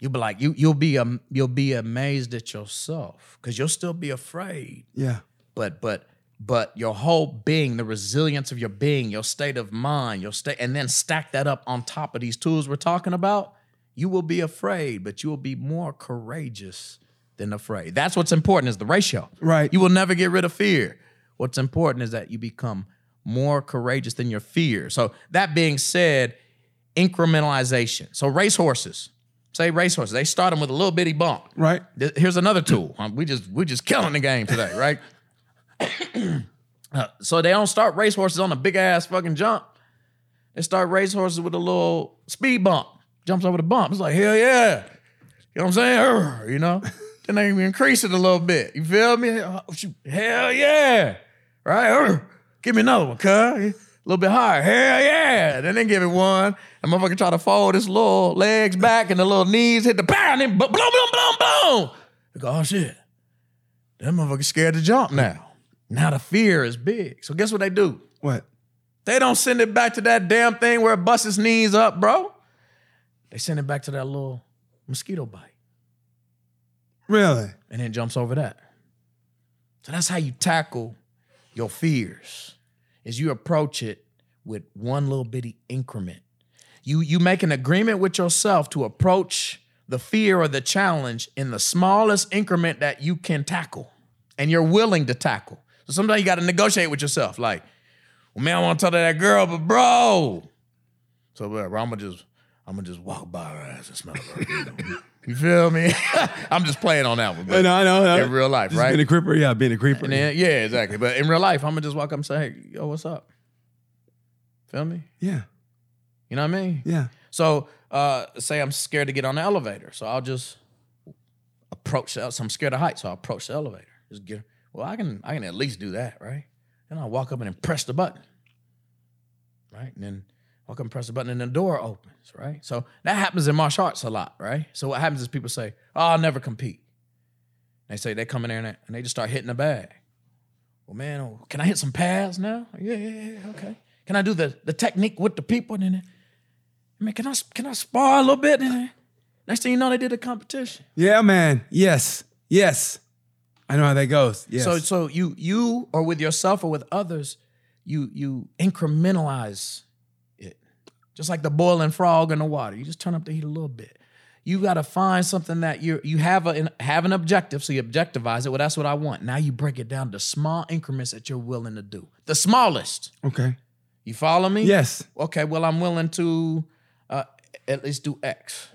You'll be like you you'll be um, you'll be amazed at yourself because you'll still be afraid. Yeah. But but but your whole being, the resilience of your being, your state of mind, your state, and then stack that up on top of these tools we're talking about. You will be afraid, but you will be more courageous than afraid. That's what's important is the ratio. Right. You will never get rid of fear. What's important is that you become more courageous than your fear. So that being said, incrementalization. So racehorses, say racehorses, they start them with a little bitty bump. Right. Th- Here's another tool. Um, we just we just killing the game today, right? Uh, so they don't start racehorses on a big ass fucking jump. They start racehorses with a little speed bump. Jumps over the bump. It's like hell yeah. You know what I'm saying? Urgh, you know. then they increase it a little bit. You feel me? Oh. Hell yeah. Right? Urgh. Give me another one, cuz. A little bit higher. Hell yeah. Then they give it one. And motherfucker try to fold his little legs back and the little knees hit the pound and then boom, boom, boom, boom, boom. Like, oh shit. That motherfucker scared to jump now. Now the fear is big. So guess what they do? What? They don't send it back to that damn thing where it busts his knees up, bro. They send it back to that little mosquito bite Really? and then jumps over that. So that's how you tackle your fears. Is you approach it with one little bitty increment. You you make an agreement with yourself to approach the fear or the challenge in the smallest increment that you can tackle and you're willing to tackle. So sometimes you got to negotiate with yourself like, well, man, I want to talk to that girl, but bro. So whatever, I'm gonna just I'm gonna just walk by her ass and smell her. you feel me? I'm just playing on that one. but- No, I know. no. in real life, Just right? Being a creeper, yeah, being a creeper. And then, yeah, exactly. But in real life, I'm gonna just walk up and say, "Hey, yo, what's up?" Feel me? yeah, You know what I mean? yeah. So, uh, say I'm scared to get on the elevator, so I'll just approach. The, so I'm scared of heights, so I'll approach the elevator. Just get. Well, I can. I can at least do that, right? Then I'll walk up and then press the button, right? And then up and press the button, and the door opens, right? So that happens in martial arts a lot, right? So what happens is people say, "Oh, I'll never compete." They say they come in there and they, just start hitting the bag. Well, man, oh, can I hit some pads now? Yeah, yeah, yeah, okay. Can I do the the technique with the people? And then, I mean, can I can I spar a little bit? And then, next thing you know, they did a competition. Yeah, man. Yes. Yes. I know how that goes. Yes. So so you you or with yourself or with others, you you incrementalize. Just like the boiling frog in the water. You just turn up the heat a little bit. You got to find something that you you have a have an objective, so you objectivize it. Well, that's what I want. Now you break it down to small increments that you're willing to do. The smallest. okay. You follow me? Yes. Okay. Well, I'm willing to uh, at least do X.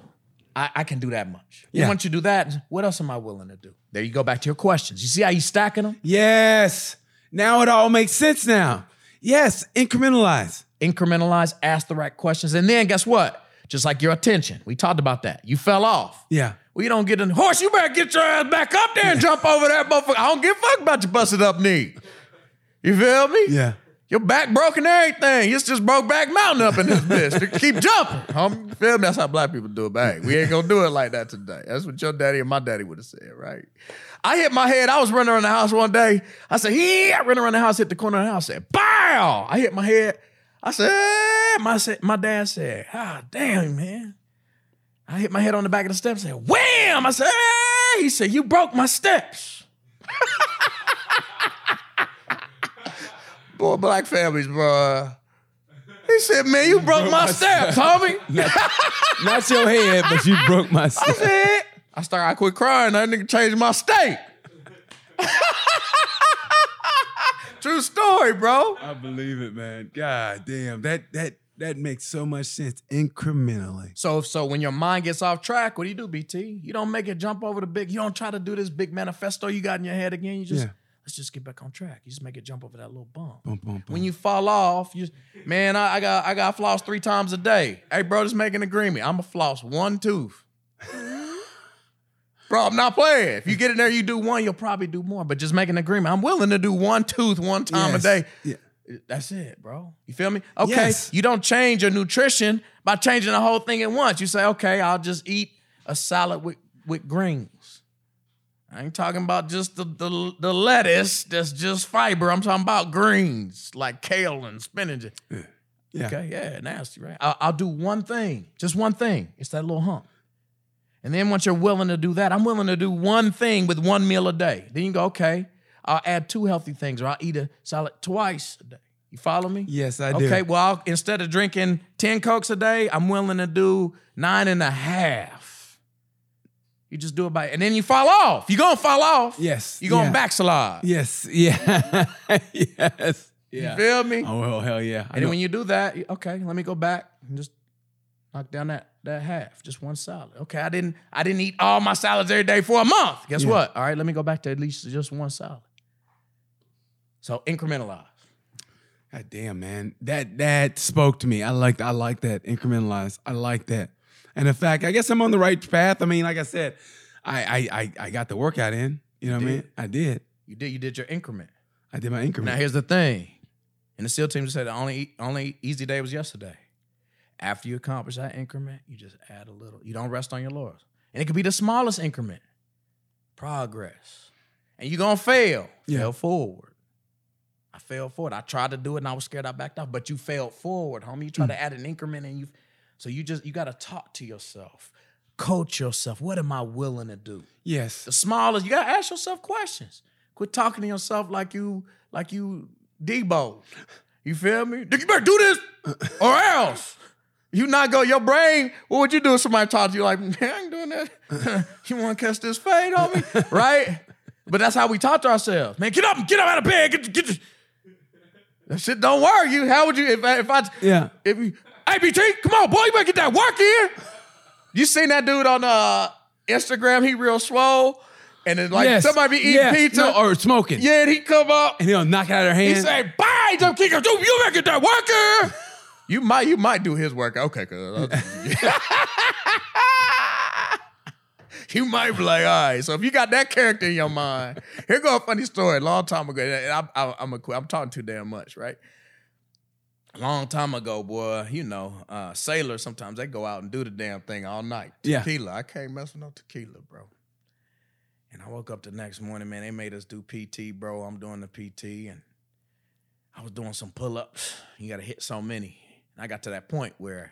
I, I can do that much. Yeah. Once you do that, what else am I willing to do? There you go back to your questions. You see how you stacking them? Yes. Now it all makes sense now. Yes. Incrementalize. Incrementalize, ask the right questions, and then guess what? Just like your attention, we talked about that. You fell off. Yeah. Well, you don't get in horse. You better get your ass back up there and jump over that motherfucker. I don't give a fuck about your busted up knee. You feel me? Yeah. Your back broken everything. It's just broke back mountain up in this bitch. Keep jumping. Homie, you feel me? That's how black people do it, bang. We ain't gonna do it like that today. That's what your daddy and my daddy would have said, right? I hit my head. I was running around the house one day. I said, yeah, I ran around the house, hit the corner of the house, said, bow. I hit my head. I said, eh. my, my dad said, ah, damn, man. I hit my head on the back of the steps, said, wham. I said, hey. He said, you broke my steps. Boy, black families, bro. He said, man, you broke my steps, homie. Not your head, but you broke my steps. I said, I started, I quit crying. That nigga changed my state. True story, bro. I believe it, man. God damn. That that that makes so much sense incrementally. So, so when your mind gets off track, what do you do, BT? You don't make it jump over the big. You don't try to do this big manifesto you got in your head again. You just Yeah. let's just get back on track. You just make it jump over that little bump. When you fall off, you man, I, I got I got floss three times a day. Hey, bro, just make an agreement. I'm a floss one tooth. bro, I'm not playing. If you get in there, you do one, you'll probably do more. But just make an agreement. I'm willing to do one tooth one time Yes. a day. Yeah. That's it, bro. You feel me? Okay. Yes. You don't change your nutrition by changing the whole thing at once. You say, okay, I'll just eat a salad with, with greens. I ain't talking about just the, the, the lettuce that's just fiber. I'm talking about greens like kale and spinach. Yeah. Okay, yeah, nasty, right? I'll, I'll do one thing, just one thing. It's that little hump. And then once you're willing to do that, I'm willing to do one thing with one meal a day. Then you go, okay, I'll add two healthy things, or I'll eat a salad twice a day. You follow me? Yes, I do. Okay, well, I'll, instead of drinking 10 Cokes a day, I'm willing to do nine and a half. You just do it by, and then you fall off. You're gonna fall off. Yes. You're gonna yeah. backslide. Yes. Yeah. yes. You Yeah. feel me? Oh well, hell yeah. I And then when you do that, okay, let me go back and just knock down that that half, just one salad. Okay, I didn't I didn't eat all my salads every day for a month. Guess Yeah. what? All right, let me go back to at least just one salad. So incrementalize. God damn, man. That that spoke to me. I like I like that. Incrementalize. I like that. And in fact, I guess I'm on the right path. I mean, like I said, I I I, I got the workout in. You know what I mean? I did. You did you did your increment. I did my increment. Now here's the thing. And the SEAL team just said the only only easy day was yesterday. After you accomplish that increment, you just add a little. You don't rest on your laurels. And it could be the smallest increment. Progress. And you're gonna fail. Yeah. Fail forward. I failed forward. I tried to do it and I was scared I backed off, but you failed forward, homie. You try Mm. to add an increment and you so you just you gotta talk to yourself, coach yourself. What am I willing to do? yes. The smallest, you gotta ask yourself questions. Quit talking to yourself like you like you Deebo. You feel me? You better do this or else. You not go, your brain, what would you do if somebody talked to you like, man, I ain't doing that. you wanna catch this fade on me? right? But that's how we talk to ourselves. Man, get up, get up out of bed. Get, get. That shit don't work. You, how would you, if I, if I, Yeah. if you, hey, BT, come on, boy, you better get that work in. You seen that dude on uh, Instagram? He real swole, and it's like yes. somebody be eating Yes. pizza, No, or smoking. yeah, and he come up, And he'll knock it out of hand. he say, "Bye, jump kicker, dude, you better get that work in." You might, you might do his work. Okay, cuz. you might be like, all right. So if you got that character in your mind, here go a funny story. A long time ago, and I, I, I'm a, I'm talking too damn much, right? Long time ago, boy, you know, uh, sailors sometimes they go out and do the damn thing all night. Yeah. Tequila, I can't mess with no tequila, bro. And I woke up the next morning, man. They made us do PT, bro. I'm doing the PT, and I was doing some pull ups. You got to hit so many. And I got to that point where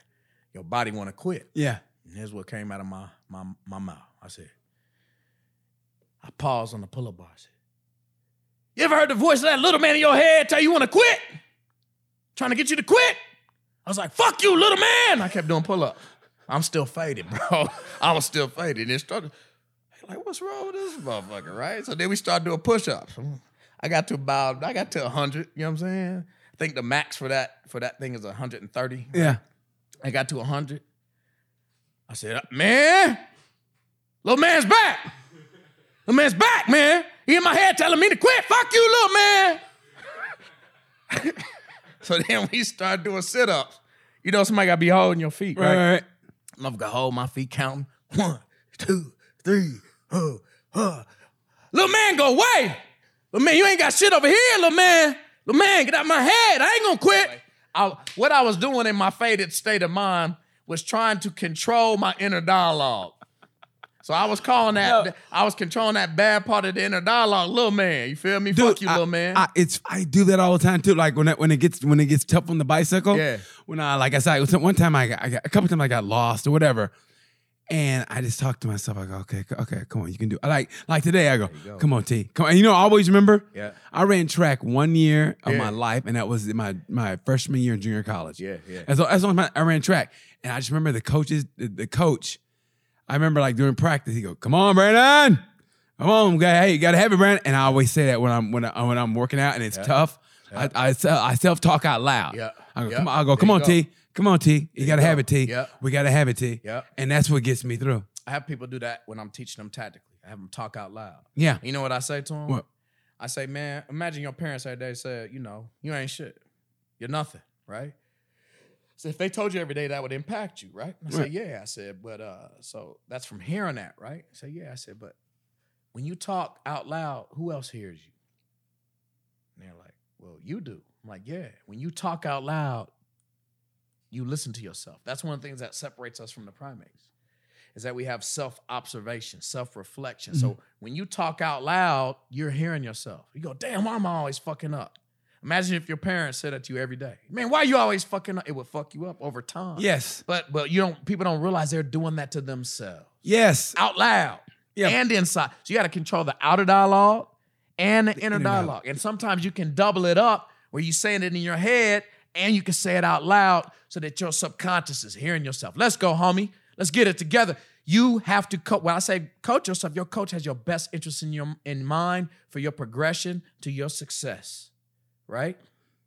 your body want to quit. yeah. And here's what came out of my my my mouth. I said, I paused on the pull-up bar. I said, You ever heard the voice of that little man in your head tell you want to quit? Trying to get you to quit? I was like, fuck you, little man. I kept doing pull-up. I'm still faded, bro. I was still faded. It started like, what's wrong with this motherfucker, right? So then we started doing push-ups. I got to about, I got to 100, you know what I'm saying? I think the max for that for that thing is 130. Yeah. I got to 100. I said, man, little man's back. Little man's back, man. He in my head telling me to quit. Fuck you, little man. so then we started doing sit-ups. You know, somebody gotta be holding your feet, right? Right. right. Gonna hold my feet counting. One, two, three, uh, uh. Little man go, away. Little man, you ain't got shit over here, little man. Little man, get out my head. I ain't gonna quit. I, what I was doing in my faded state of mind was trying to control my inner dialogue. So I was calling that, Yo. I was controlling that bad part of the inner dialogue, little man. You feel me? Fuck you, I- little man. I, it's I do that all the time too. Like when it, when it gets when it gets tough on the bicycle. Yeah. When I like I said, one time I got, I got a couple times I got lost or whatever, and I just talked to myself. I go, okay, okay, come on, you can do. It. Like like today, I go, go. come on, T, come on. And you know, I always remember. Yeah. I ran track one year of Yeah. my life, and that was my my freshman year in junior college. Yeah, yeah. As as long as I ran track, and I just remember the coaches, the, the coach. I remember like during practice, he go, "Come on, Brandon, come on, guy. Hey, you gotta have it, Brandon." And I always say that when I'm when I, when I'm working out and it's tough. I I, I self talk out loud. Yeah. I go, Yeah. come on. I go, come on. T. Come on, T. You gotta you have go. it, T. Yeah. We gotta have it, T. Yeah. And that's what gets me through. I have people do that when I'm teaching them tactically. I have them talk out loud. Yeah. You know what I say to them? What? I say, man, imagine your parents every day said, you know, you ain't shit. You're nothing, right? So if they told you every day that would impact you, right? I said, yeah. I said, but uh, so that's from hearing that, right? I said, yeah. I said, but when you talk out loud, who else hears you? And they're like, well, you do. I'm like, yeah. When you talk out loud, you listen to yourself. That's one of the things that separates us from the primates is that we have self observation, self reflection. So mm-hmm. when you talk out loud, you're hearing yourself. You go, damn, I'm I always fucking up. Imagine if your parents said that to you every day. Man, why are you always fucking up? It would fuck you up over time. Yes. But but you don't people don't realize they're doing that to themselves. Yes. Out loud. Yeah. And inside. So you got to control the outer dialogue and the, inner inner dialogue. dialogue. And sometimes you can double it up where you're saying it in your head and you can say it out loud so that your subconscious is hearing yourself. Let's go, homie. Let's get it together. You have to coach. When I say coach yourself, your coach has your best interest in your in mind for your progression to your success, right?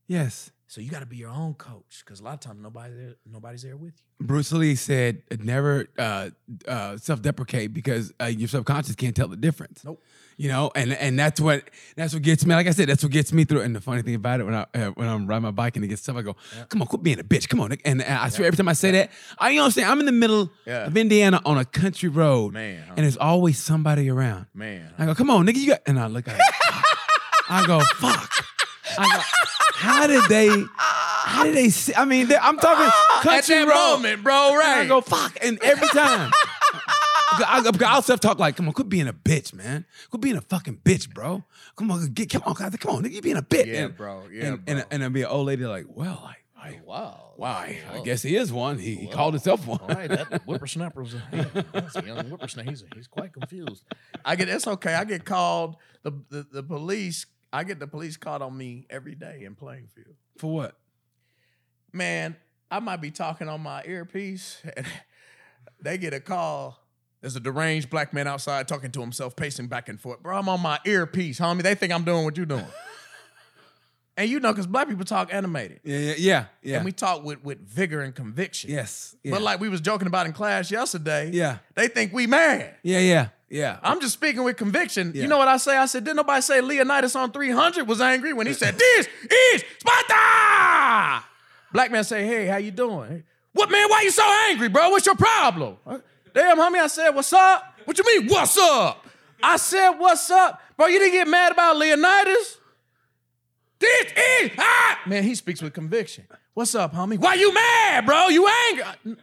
Yes. So you got to be your own coach because a lot of times nobody there, nobody's there with you. Bruce Lee said, "Never uh, uh, self-deprecate because uh, your subconscious can't tell the difference." Nope. You know, and and that's what that's what gets me. Like I said, that's what gets me through. And the funny thing about it, when I uh, when I'm riding my bike and it gets tough, I go, "Come on, quit being a bitch. Come on." And, I swear, every time I say that, I you know what I'm saying. I'm in the middle Yeah. of Indiana on a country road, Man, huh? and there's always somebody around. Man, I go, "Come on, nigga, you got." And I look at it. I go, "Fuck." I go, "How did they?" How did they see? I mean, they- I'm talking at country that road. moment, bro, right? And I go, fuck. And every time. I, will self talk like, come on, quit being a bitch, man. Quit being a fucking bitch, bro. Come on, get, come on, guys, come on, nigga, you being a bitch. Yeah, and, bro. Yeah, and, bro. And, and there'll be an old lady like, well, I, I, oh, wow, wow, I, I guess he is one. He, he called himself one. All right, that whippersnapper's a, yeah, that's a young whippersnapper. He's, he's quite confused. I get it's okay. I get called the, the the police. I get the police called on me every day in Plainfield. For what? Man, I might be talking on my earpiece, and they get a call. There's a deranged black man outside talking to himself, pacing back and forth. Bro, I'm on my earpiece, homie. They think I'm doing what you're doing. and you know, because black people talk animated. Yeah, yeah, yeah. yeah. And we talk with, with vigor and conviction. yes. Yeah. But like we was joking about in class yesterday, Yeah. they think we mad. yeah, yeah, yeah. I'm just speaking with conviction. Yeah. You know what I say? I said, didn't nobody say Leonidas on 300 was angry when he said, this is Sparta? Black man say, hey, how you doing? What, man, why you so angry, bro? What's your problem? Damn, homie, I said, what's up? What you mean, what's up? I said, what's up? Bro, you didn't get mad about Leonidas? This is ah! Man, he speaks with conviction. What's up, homie? Why you mad, bro? You angry?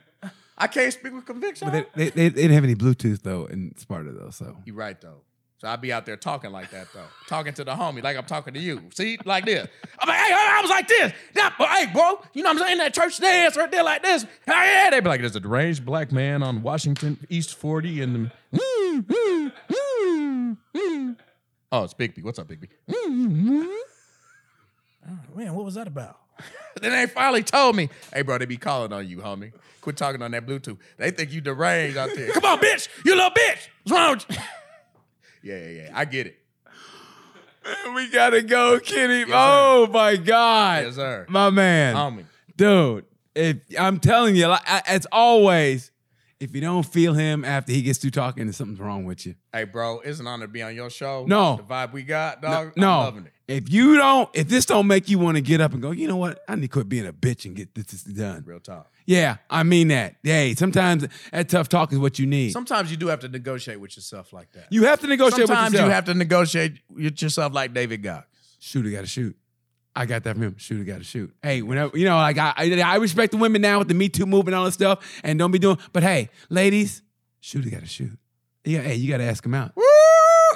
I can't speak with conviction. But they, they, they, they didn't have any Bluetooth though in Sparta though, so you're right though. So I'd be out there talking like that though, talking to the homie like I'm talking to you. See, like this. I'm like, hey, I was like this. Now, but, hey, bro, you know what I'm saying? That church dance right there like this. Hey, yeah, they'd be like, there's a deranged black man on Washington East 40 and the. Mm, mm, mm, Oh, it's Bigby. What's up, Bigby? Oh, man, what was that about? then they finally told me, hey, bro, they be calling on you, homie. Quit talking on that Bluetooth. They think you deranged out there. Come on, bitch. You little bitch. What's wrong with you? yeah, yeah, yeah. I get it. we gotta go, Kenny. oh my God. Yes, sir. My man. Homie. Dude, if I'm telling you, like, I- as always, if you don't feel him after he gets through talking, then something's wrong with you. Hey, bro, it's an honor to be on your show. No. The vibe we got, dog. no, I'm loving it. if you don't, if this don't make you want to get up and go, you know what? I need to quit being a bitch and get this, this done. Real talk. Yeah, I mean that. Hey, sometimes that tough talk is what you need. Sometimes you do have to negotiate with yourself like that. you have to negotiate Sometimes with yourself. you have to negotiate with yourself like David Goggins. shooter got to shoot. I got that from him. Shooter got to shoot. Hey, whenever you know, like I, I, respect the women now with the Me Too movement and all this stuff, and don't be doing. But hey, ladies, shooter got to shoot. Yeah, hey, you got to ask him out. Woo!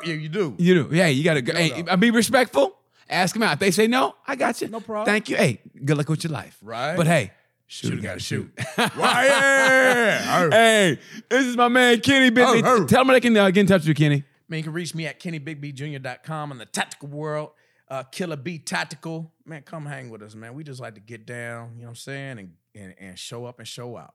Yeah, you do. You do. Yeah, you got to go. Hey, no. be respectful. Ask them out. If they say no, I got you. No problem. Thank you. Hey, good luck with your life. Right. But hey, shooter Shooter got to shoot. Why, yeah. hey, this is my man Kenny Bigby. Oh. Tell them they can uh, get in touch with you, Kenny. Man, you can reach me at KennyBigBJr.com in the tactical world. Uh, Killer B Tactical. Man, come hang with us, man. We just like to get down, you know what I'm saying, and and, and show up and show out.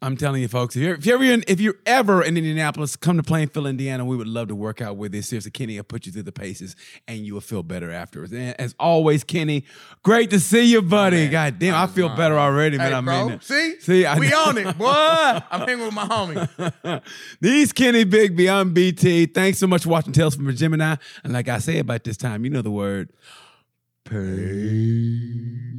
I'm telling you, folks, if you're, if you're ever in, if you're ever in Indianapolis, come to Plainfield, Indiana. We would love to work out with you. Seriously, Kenny will put you through the paces, and you will feel better afterwards. And as always, Kenny, great to see you, buddy. man. God damn, I Honest, feel better already, man. Hey, I bro, mean, it. see, See, I we know. on it, boy. I'm hanging with my homie. These Kenny Bigby, I'm BT. Thanks so much for watching Tales from a Gemini. And like I say about this time, you know the word. Peace.